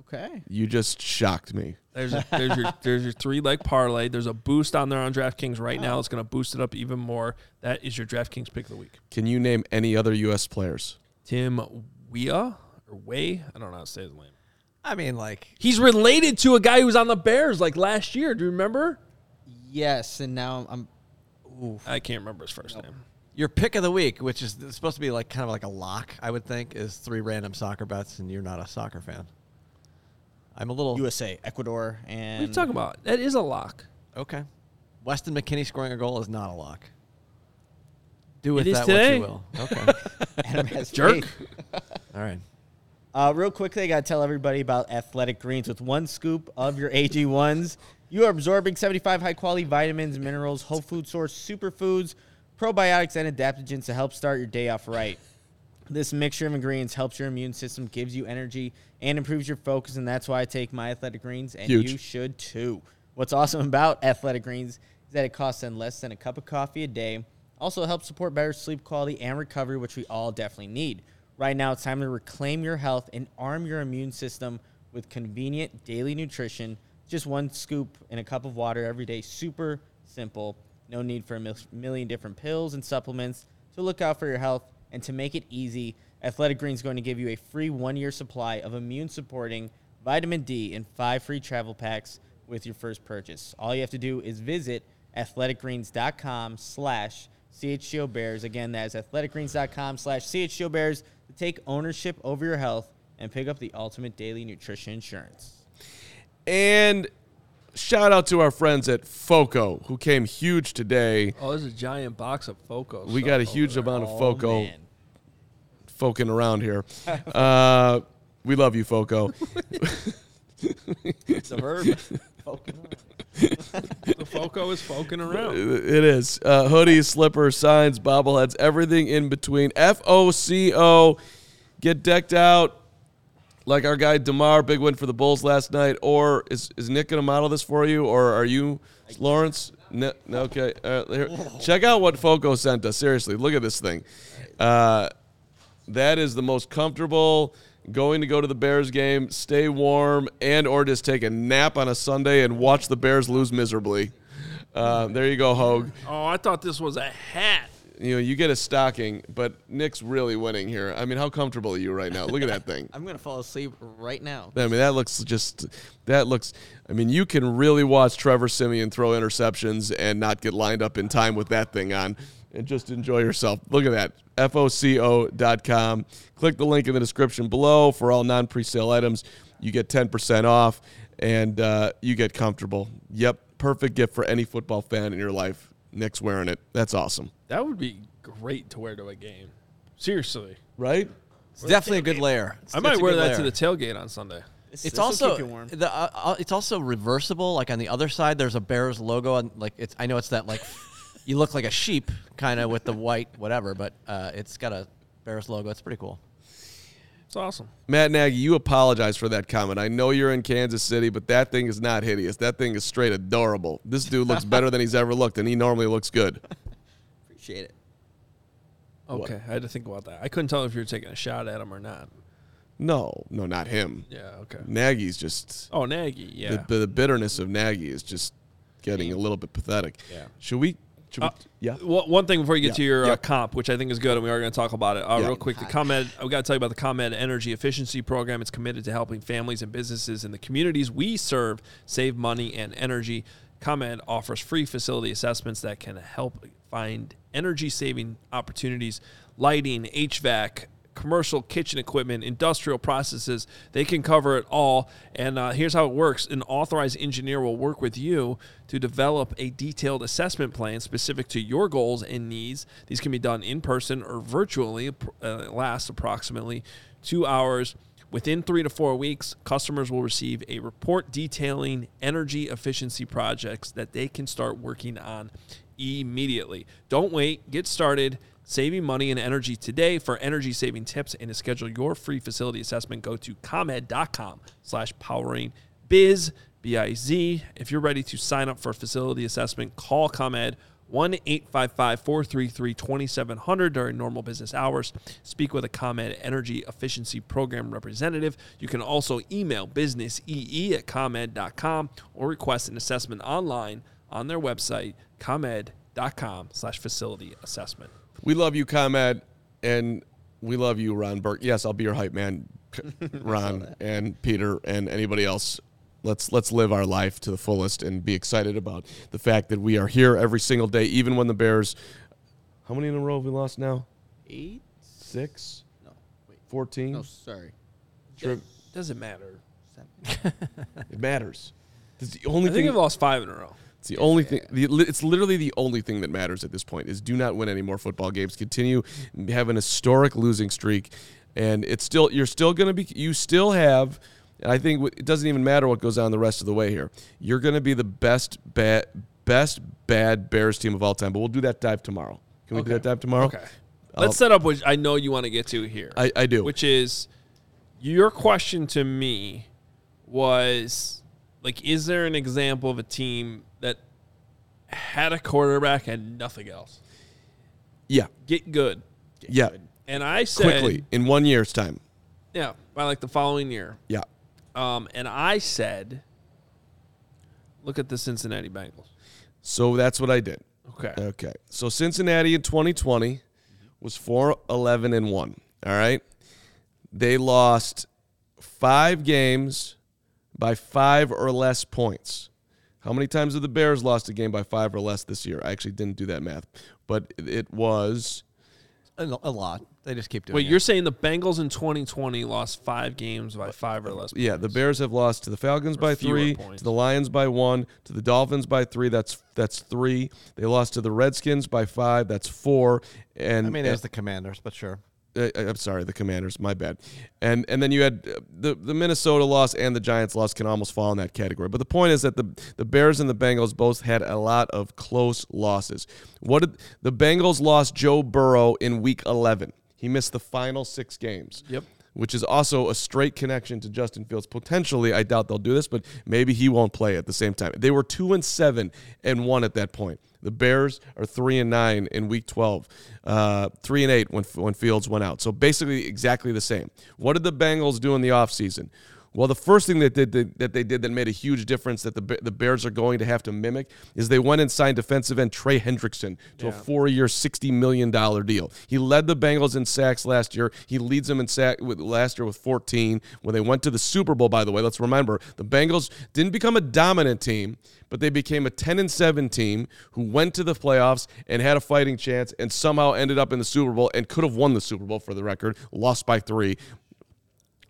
Okay. You just shocked me. There's a, there's your there's your three leg parlay. There's a boost on there on DraftKings right now. It's going to boost it up even more. That is your DraftKings pick of the week. Can you name any other U.S. players? Tim Weah or Way, I don't know how to say his name. I mean, like, He's related to a guy who was on the Bears like last year. Do you remember? Yes, and now I'm. Oof. I can't remember his first name. your pick of the week, which is supposed to be like kind of like a lock, I would think, is three random soccer bets, and you're not a soccer fan. I'm a little USA, Ecuador, and What and are you talking about? That is a lock. okay. Weston McKennie scoring a goal is not a lock. Do with It is that today. what you will. Okay. Adam has Jerk. All right. Uh, real quickly, I got to tell everybody about Athletic Greens. With one scoop of your AG1s, you are absorbing 75 high quality vitamins, minerals, whole food source superfoods, probiotics, and adaptogens to help start your day off right. This mixture of ingredients helps your immune system, gives you energy, and improves your focus, and that's why I take my Athletic Greens, and Huge. you should too. What's awesome about Athletic Greens is that it costs them less than a cup of coffee a day. Also helps support better sleep quality and recovery, which we all definitely need. Right now, it's time to reclaim your health and arm your immune system with convenient daily nutrition. Just one scoop in a cup of water every day. Super simple. No need for a mil- million different pills and supplements. So look out for your health. And to make it easy, Athletic Greens is going to give you a free one year supply of immune supporting vitamin D and five free travel packs with your first purchase. All you have to do is visit athleticgreens.com slash CHGO Bears. Again, that is athleticgreens.com slash CHGO Bears to take ownership over your health and pick up the ultimate daily nutrition insurance. And shout out to our friends at Foco who came huge today. Oh, there's a giant box of Foco. We got a huge there. amount of Oh, Foco man. foking around here. Uh, we love you, Foco. It's a verb. Focus. The Foco is foking around. It is. Uh, hoodies, slippers, signs, bobbleheads, everything in between. F O C O. Get decked out like our guy DeMar, big win for the Bulls last night. Or is, is Nick going to model this for you? Or are you, Lawrence? No, no, okay. Uh, here. Check out what Foco sent us. Seriously, look at this thing. Uh, that is the most comfortable going to go to the Bears game, stay warm, and or just take a nap on a Sunday and watch the Bears lose miserably. Uh, there you go, Hoge. Oh, I thought this was a hat. You know, you get a stocking, but Nick's really winning here. I mean, how comfortable are you right now? Look at that thing. I'm going to fall asleep right now. I mean, that looks just that looks. I mean, you can really watch Trevor Siemian throw interceptions and not get lined up in time with that thing on, and just enjoy yourself. Look at that. FOCO.com. Click the link in the description below for all non-presale items. You get 10% off, and uh, you get comfortable. Yep, perfect gift for any football fan in your life. Nick's wearing it. That's awesome, That would be great to wear to a game. Seriously. right? It's definitely a good layer. It's- I might wear that layer. to the tailgate on Sunday. This- It's also keep you warm. the uh, uh, it's also reversible. Like on the other side, there's a Bears logo, and like it's I know it's that like you look like a sheep kind of with the white whatever, but uh, it's got a Bears logo. It's pretty cool. It's awesome. Matt Nagy, you apologize for that comment. I know you're in Kansas City, but that thing is not hideous. That thing is straight adorable. This dude looks better than he's ever looked, and he normally looks good. Appreciate it. Okay, I had to think about that. I couldn't tell if you were taking a shot at him or not. No, no, not him. Yeah, okay. Nagy's just Oh, Nagy, yeah. the, the bitterness of Nagy is just getting a little bit pathetic. Yeah. Should we? Should we Uh, yeah. One one thing before you get Yeah, to your yeah. uh, comp, which I think is good, and we are going to talk about it uh, Yeah. real quick. The ComEd, we got to tell you about the ComEd Energy Efficiency Program. It's committed to helping families and businesses in the communities we serve save money and energy. ComEd offers free facility assessments that can help find energy saving opportunities, lighting, HVAC, commercial kitchen equipment, industrial processes. They can cover it all. And uh, here's how it works an authorized engineer will work with you to develop a detailed assessment plan specific to your goals and needs. These can be done in person or virtually, uh, last approximately two hours. Within three to four weeks, customers will receive a report detailing energy efficiency projects that they can start working on immediately. Don't wait, get started saving money and energy today. For energy saving tips and to schedule your free facility assessment, go to comed.com slash powering biz, B-I-Z. If you're ready to sign up for a facility assessment, call ComEd 1 855 433 2700 during normal business hours. Speak with a ComEd Energy Efficiency Program representative. You can also email businessee at comed.com or request an assessment online on their website, comed.com slash facility assessment. We love you, ComEd, and we love you, Ron Burke. Yes, I'll be your hype man, Ron and Peter and anybody else. Let's let's live our life to the fullest and be excited about the fact that we are here every single day, even when the Bears. How many in a row have we lost now? Eight? Six, No. Wait. fourteen. No, sorry. Sure, Doesn't matter. It matters. It's the only I think thing. we've lost five in a row. It's the only thing. The, it's literally the only thing that matters at this point is do not win any more football games. Continue have an historic losing streak, and it's still you're still going to be. You still have. And I think it doesn't even matter what goes on the rest of the way here. You're going to be the best bad best bad Bears team of all time. But we'll do that dive tomorrow. Can we do that dive tomorrow? Okay. Let's set up what I know you want to get to here. I, I do. which is your question to me was like, is there an example of a team had a quarterback and nothing else? yeah, Get good. yeah. And I said, Quickly in one year's time. yeah, by like the following year. Yeah. Um, and I said, look at the Cincinnati Bengals. So that's what I did. Okay. Okay. So Cincinnati in 2020 was 4 11 and 1. All right. They lost five games by five or less points. How many times have the Bears lost a game by five or less this year? I actually didn't do that math, but it was A, a lot. They just keep doing Wait, it. you're saying the Bengals in 2020 lost five games by five or less? yeah. The. Bears have lost to the Falcons by three, points. to the Lions by one, to the Dolphins by three. That's that's three. They lost to the Redskins by five. That's four. And I mean, it was the Commanders, but sure. Uh, I'm sorry, the Commanders. My bad. And and then you had uh, the the Minnesota loss and the Giants loss can almost fall in that category. But the point is that the the Bears and the Bengals both had a lot of close losses. What did the Bengals lost Joe Burrow in Week 11? He missed the final six games. Yep. Which is also a straight connection to Justin Fields. Potentially, I doubt they'll do this, but maybe he won't play at the same time. They were two and seven and one at that point. The Bears are three and nine in Week 12, uh, three and eight when when Fields went out. So basically, exactly the same. What did the Bengals do in the offseason? Well, the first thing that, did, that they did that made a huge difference that the the Bears are going to have to mimic is they went and signed defensive end Trey Hendrickson to a four-year, sixty million dollar deal. He led the Bengals in sacks last year. He leads them in sack with last year with fourteen. When they went to the Super Bowl, by the way, let's remember the Bengals didn't become a dominant team, but they became a ten and seven team who went to the playoffs and had a fighting chance, and somehow ended up in the Super Bowl and could have won the Super Bowl for the record, lost by three.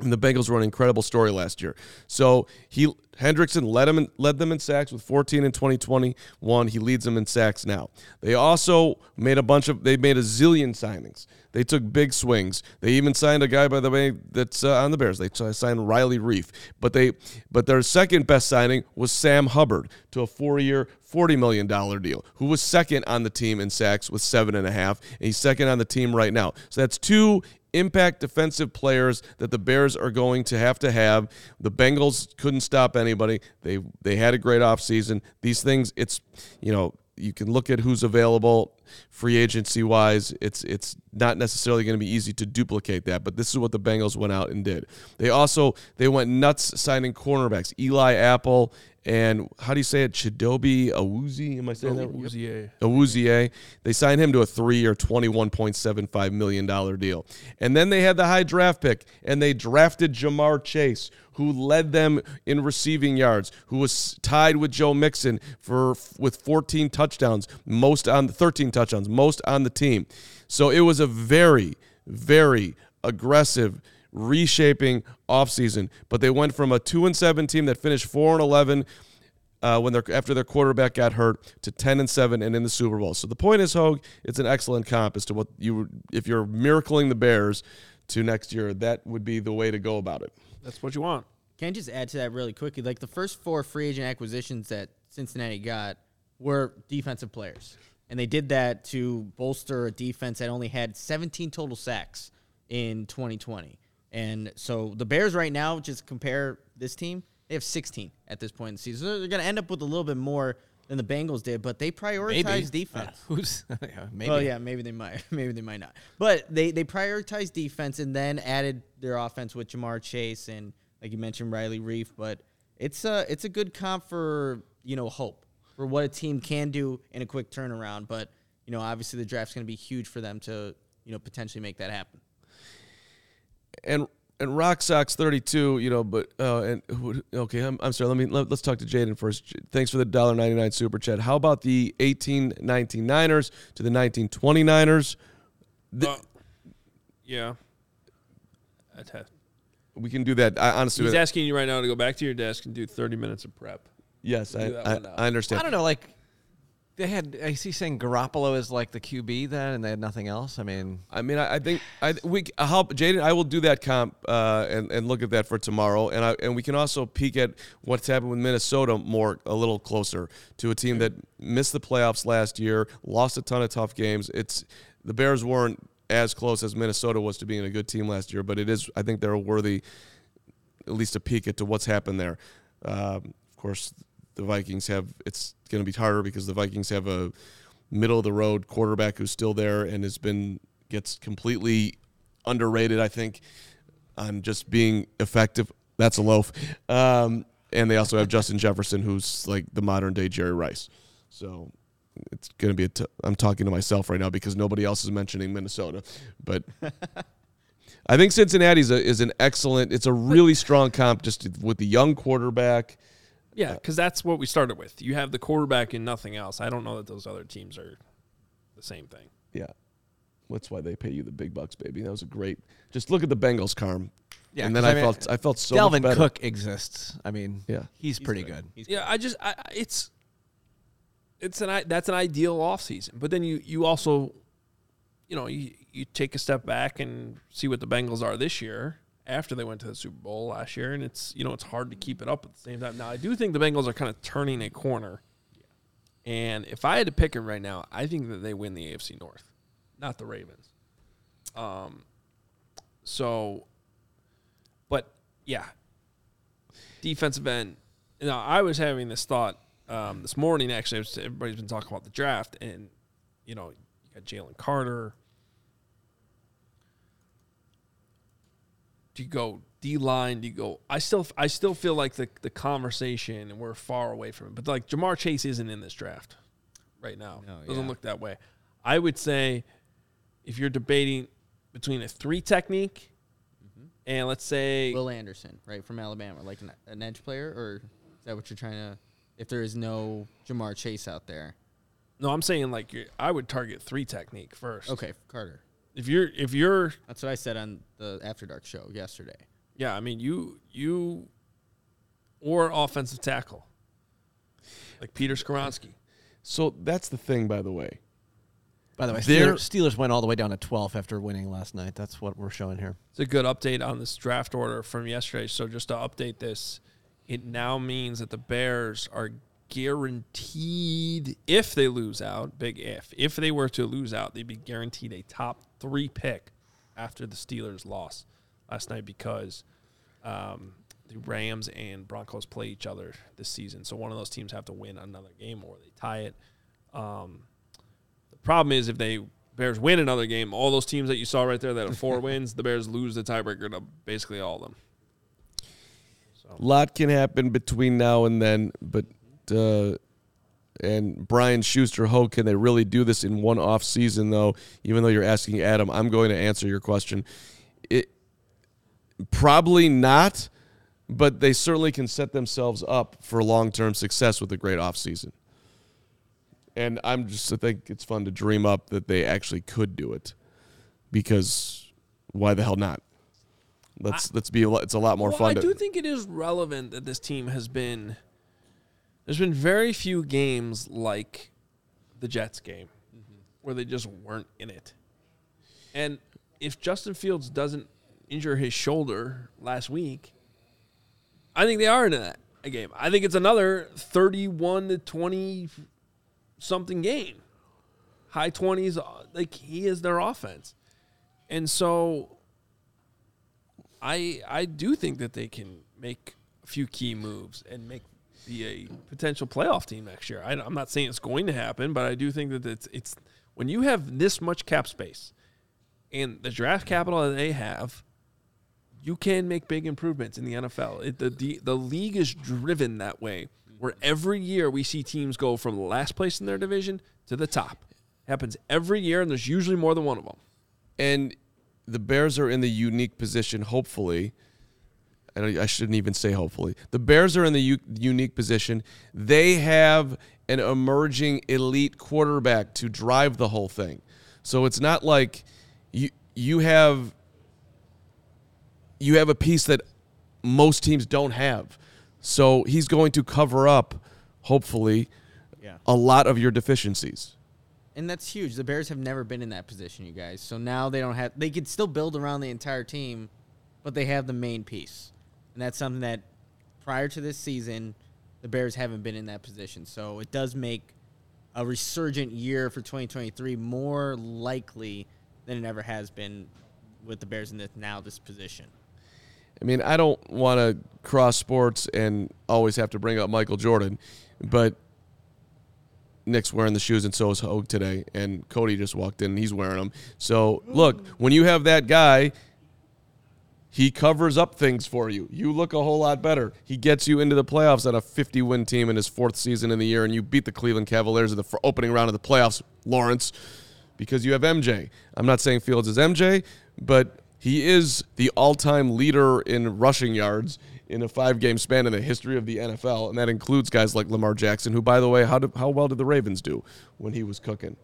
And the Bengals were an incredible story last year. So he Hendrickson led him in, led them in sacks with 14 in 2021. He leads them in sacks now. They also made a bunch of they made a zillion signings. They took big swings. They even signed a guy by the way that's uh, on the Bears. They signed Riley Reiff. But they but their second best signing was Sam Hubbard to a four-year, $40 million deal, who was second on the team in sacks with seven and a half. And he's second on the team right now. So that's two impact defensive players that the Bears are going to have to have. The Bengals couldn't stop anybody. They they had a great offseason. These things it's you know, you can look at who's available free agency wise. It's it's not necessarily going to be easy to duplicate that, but this is what the Bengals went out and did. They also they went nuts signing cornerbacks. Eli Apple and how do you say it? Chidobe Awuzie. Am I saying that? Awuzie. Awuzie. They signed him to a three-year, twenty-one point seven five million dollar deal, and then they had the high draft pick, and they drafted Ja'Marr Chase, who led them in receiving yards, who was tied with Joe Mixon for with fourteen touchdowns, most on thirteen touchdowns, most on the team. So it was a very, very aggressive reshaping offseason. But they went from a two and seven team that finished four and eleven uh, when they're after their quarterback got hurt to ten and seven and in the Super Bowl. So the point is, Hoge, it's an excellent comp as to what you if you're miracling the Bears to next year, that would be the way to go about it. That's what you want. Can I just add to that really quickly? Like the first four free agent acquisitions that Cincinnati got were defensive players. And they did that to bolster a defense that only had 17 total sacks in 2020. And so the Bears right now, just compare this team, they have 16 at this point in the season. So they're going to end up with a little bit more than the Bengals did, but they prioritize defense. Uh, who's yeah, maybe? Well, yeah, maybe they might, maybe they might not. But they they prioritized defense and then added their offense with Ja'Marr Chase and like you mentioned Riley Reiff. But it's a it's a good comp for you know hope for what a team can do in a quick turnaround. But you know, obviously the draft's going to be huge for them to you know potentially make that happen. And and Rock Sox 32, you know, but uh, and okay, I'm, I'm sorry. Let me let, us talk to Jaden first. Thanks for the dollar ninety nine super chat. How about the 1899ers to the 1929ers? Uh, yeah. I'd have- We can do that. I honestly, He's asking you right now to go back to your desk and do 30 minutes of prep. yes, I, I. I understand. I don't know. Like they had. I see saying Garoppolo is like the QB then, and they had nothing else. I mean, I mean, I, I think I we help Jaden. I will do that comp uh, and and look at that for tomorrow, and I and we can also peek at what's happened with Minnesota more a little closer to a team that missed the playoffs last year, lost a ton of tough games. It's the Bears weren't as close as Minnesota was to being a good team last year, but it is. I think they're worthy, at least a peek into what's happened there. Um, of course, the Vikings have. It's going to be harder because the Vikings have a middle of the road quarterback who's still there and has been gets completely underrated. I think on just being effective. That's a loaf. Um, and they also have Justin Jefferson, who's like the modern day Jerry Rice. So it's going to be. A t- I'm talking to myself right now because nobody else is mentioning Minnesota, but I think Cincinnati is, a, is an excellent. It's a really strong comp just with the young quarterback. Yeah, because that's what we started with. You have the quarterback and nothing else. I don't know that those other teams are the same thing. Yeah, that's why they pay you the big bucks, baby. That was a great. Just look at the Bengals, Carm. Yeah, and then I, I mean, felt I felt so Dalvin much. Cook exists. I mean, Yeah. he's, pretty good. Yeah, I just I, I- it's it's an i- that's an ideal offseason. But then you you also you know, you you take a step back and see what the Bengals are this year after they went to the Super Bowl last year and it's you know, it's hard to keep it up at the same time. Now, I do think the Bengals are kind of turning a corner. And if I had to pick them right now, I think that they win the AFC North, not the Ravens. Um so but yeah, defensive end. Now, I was having this thought um, this morning. Actually, everybody's been talking about the draft, and you know, you got Jalen Carter. Do you go D line? Do you go? I still, I still feel like the the conversation, and we're far away from it. But like Ja'Marr Chase isn't in this draft right now. No, Doesn't yeah. look that way. I would say if you're debating between a three technique mm-hmm. and let's say Will Anderson, right from Alabama, like an, an edge player, or is that what you're trying to? If there is no Ja'Marr Chase out there, No, I'm saying like you're, I would target three technique first. okay, Carter. If you're if you're That's what I said on the After Dark show yesterday. yeah, I mean you you or offensive tackle like Peter Skoronski. So that's the thing, by the way. By the way, They're- Steelers, Steelers went all the way down to 12 after winning last night. That's what we're showing here. It's a good update on this draft order from yesterday. So just to update this, it now means that the Bears are guaranteed if they lose out, big if, if they were to lose out, they'd be guaranteed a top three pick after the Steelers lost last night because um, the Rams and Broncos play each other this season. So one of those teams have to win another game or they tie it. Um, the problem is if they Bears win another game, all those teams that you saw right there that have four wins, the Bears lose the tiebreaker to basically all of them. A lot can happen between now and then, but uh, and Brian Schuster, how can they really do this in one off season though? Even though you're asking Adam, I'm going to answer your question. It probably not, but they certainly can set themselves up for long term success with a great off season. And I'm just I think it's fun to dream up that they actually could do it, because why the hell not? Let's let's be a lot, it's a lot more well, fun. I to, do think it is relevant that this team has been. There's been very few games like the Jets game where they just weren't in it. And if Justin Fields doesn't injure his shoulder last week, I think they are in that a game. I think it's another 31 to 20 something game. High 20s, uh, like he is their offense. And so I I do think that they can make a few key moves and make be a potential playoff team next year. I, am not saying it's going to happen, but I do think that it's it's when you have this much cap space and the draft capital that they have, you can make big improvements in the NFL. It, the, the the league is driven that way, where every year we see teams go from last place in their division to the top. happens every year, and there's usually more than one of them. and the Bears are in the unique position, hopefully. I, I shouldn't even say hopefully. The Bears are in the u- unique position. They have an emerging elite quarterback to drive the whole thing. So it's not like you you have you have a piece that most teams don't have. So he's going to cover up, hopefully, Yeah. a lot of your deficiencies. And that's huge. The Bears have never been in that position, you guys. So now they don't have. They could still build around the entire team, but they have the main piece, and that's something that prior to this season, the Bears haven't been in that position. So it does make a resurgent year for 2023 more likely than it ever has been with the Bears in this now this position. I mean, I don't want to cross sports and always have to bring up Michael Jordan, but Nick's wearing the shoes and so is Hoge today, and Cody just walked in and he's wearing them. So look, when you have that guy, he covers up things for you. You look a whole lot better. He gets you into the playoffs at a 50 win team in his fourth season in the year, and you beat the Cleveland Cavaliers in the opening round of the playoffs, Lawrence, because you have MJ. I'm not saying Fields is MJ, but he is the all time leader in rushing yards in a five game span in the history of the NFL, and that includes guys like Lamar Jackson, who, by the way, how, did, how well did the Ravens do when he was cooking?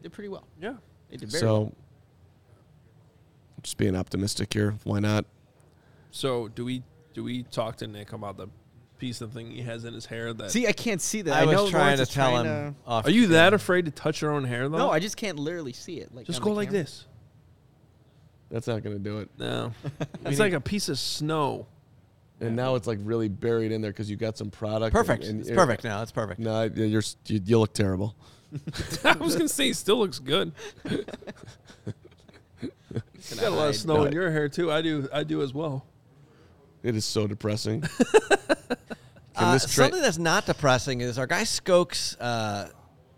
Did pretty well. Yeah. They did very So, well. Just being optimistic here. Why not? So do we do we talk to Nick about the piece of thing he has in his hair that See, I can't see that. I, was know trying Lawrence to is tell trying him. to- off Are you that afraid to touch your own hair though? No, I just can't literally see it. Like just on go the like camera. this. That's not going to do it. No. it's like a piece of snow. And now it's like really buried in there because you got some product. Perfect. And, and- it's perfect now. It's perfect. No, you're you, you look terrible. I was gonna say, he still looks good. You got a lot of snow No. in your hair too. I do. I do as well. It is so depressing. Can Uh, this tra- something that's not depressing is our guy Skokes uh,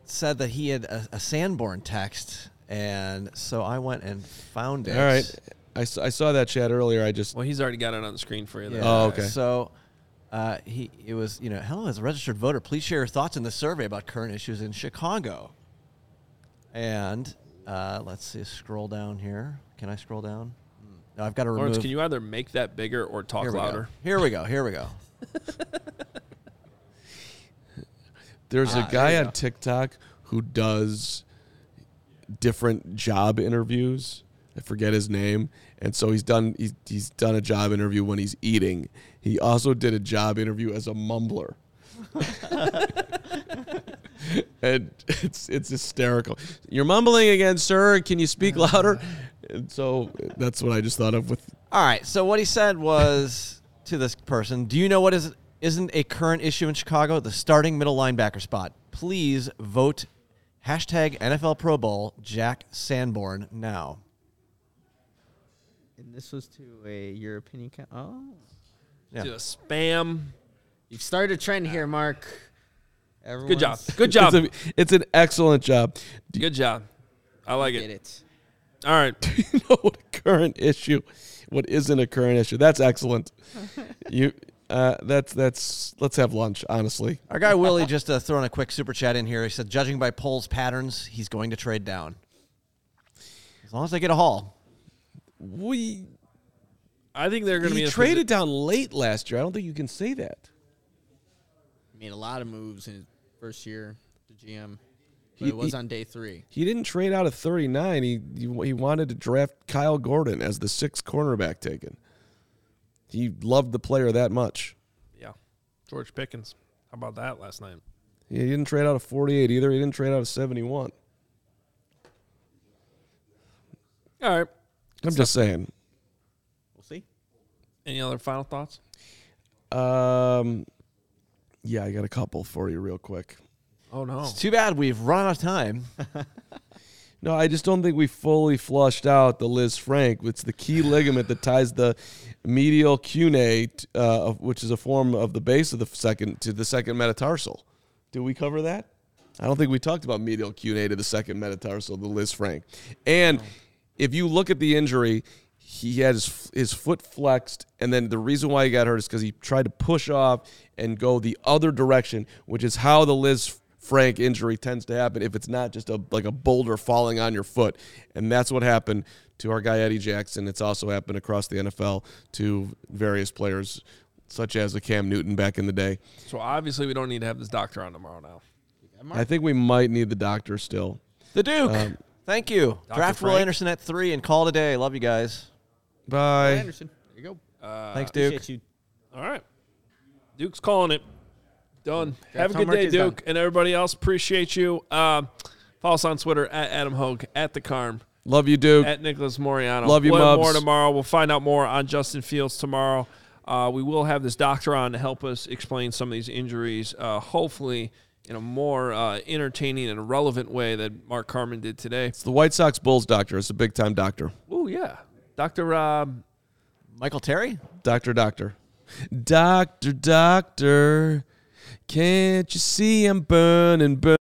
said that he had a, a Sanborn text, and so I went and found it. All right. I, s- I saw that chat earlier. I just Well, he's already got it on the screen for you. Yeah. Oh, okay. So uh, he it was you know hello as a registered voter, please share your thoughts in the survey about current issues in Chicago. And uh, let's see, scroll down here. Can I scroll down? No, I've got to remove. Lawrence, can you either make that bigger or talk here louder? Go. Here we go. Here we go. there's Ah, a guy on go. TikTok who does different job interviews. I forget his name, and so he's done he's, he's done a job interview when he's eating. He also did a job interview as a mumbler. and it's it's hysterical. You're mumbling again, sir. Can you speak louder? And so that's what I just thought of with All right. So what he said was to this person, "Do you know what is isn't a current issue in Chicago? The starting middle linebacker spot. Please vote hashtag NFL Pro Bowl Jack Sanborn now." And this was to a European account. Oh, Yeah. Do a spam. you've started a trend here, Mark. Good job. Good job. It's, a, it's an excellent job. Good job. I like Get it. it. All right. you know what a current issue, what isn't a current issue? That's excellent. you, uh, that's that's. Let's have lunch. Honestly, Our guy Willie just uh, throwing a quick super chat in here. He said, "Judging by Poles' patterns, he's going to trade down as long as they get a haul." we I think they're going to be he in a traded down late last year. I don't think you can say that. Made a lot of moves in his first year, the GM. But He- it was he- on day three. He didn't trade out of 39. He, he he wanted to draft Kyler Gordon as the sixth cornerback taken. He loved the player that much. Yeah. George Pickens. How about that last night? He didn't trade out of 48 either. He didn't trade out of 71. All right. I'm just saying. We'll see. Any other final thoughts? Um, yeah, I got a couple for you real quick. Oh no. It's too bad we've run out of time. No, I just don't think we fully flushed out the Lisfranc. It's the key ligament that ties the medial cunate, uh, which is a form of the base of the second to the second metatarsal. Did we cover that? I don't think we talked about medial cunate to the second metatarsal, the Lisfranc. And if you look at the injury, he had his, his foot flexed, and then the reason why he got hurt is because he tried to push off and go the other direction, which is how the Liz Frank injury tends to happen if it's not just a like a boulder falling on your foot, and that's what happened to our guy Eddie Jackson. It's also happened across the NFL to various players, such as a Cam Newton back in the day. So obviously we don't need to have this doctor on tomorrow now. I think we might need the doctor still. The Duke. Um, Thank you. Draft Will Anderson at three and call today. Love you guys. Bye. Anderson, there you go. Uh, Thanks, Duke. Appreciate you. All right. Duke's calling it. Done. Have a good day, is done. Duke, and everybody else. Appreciate you. Um, follow us on Twitter at Adam Hoge, at the Carm, Love you, Duke. at Nicholas Moreano. Love you, we'll Mubs. more tomorrow. We'll find out more on Justin Fields tomorrow. Uh, we will have this doctor on to help us explain some of these injuries. Uh, hopefully, in a more uh, entertaining and relevant way that Mark Carman did today. It's the White Sox Bulls doctor. It's a big time doctor. Oh yeah, Doctor. Um, Michael Terry? Doctor, doctor. Doctor, doctor. Can't you see I'm burning, burning?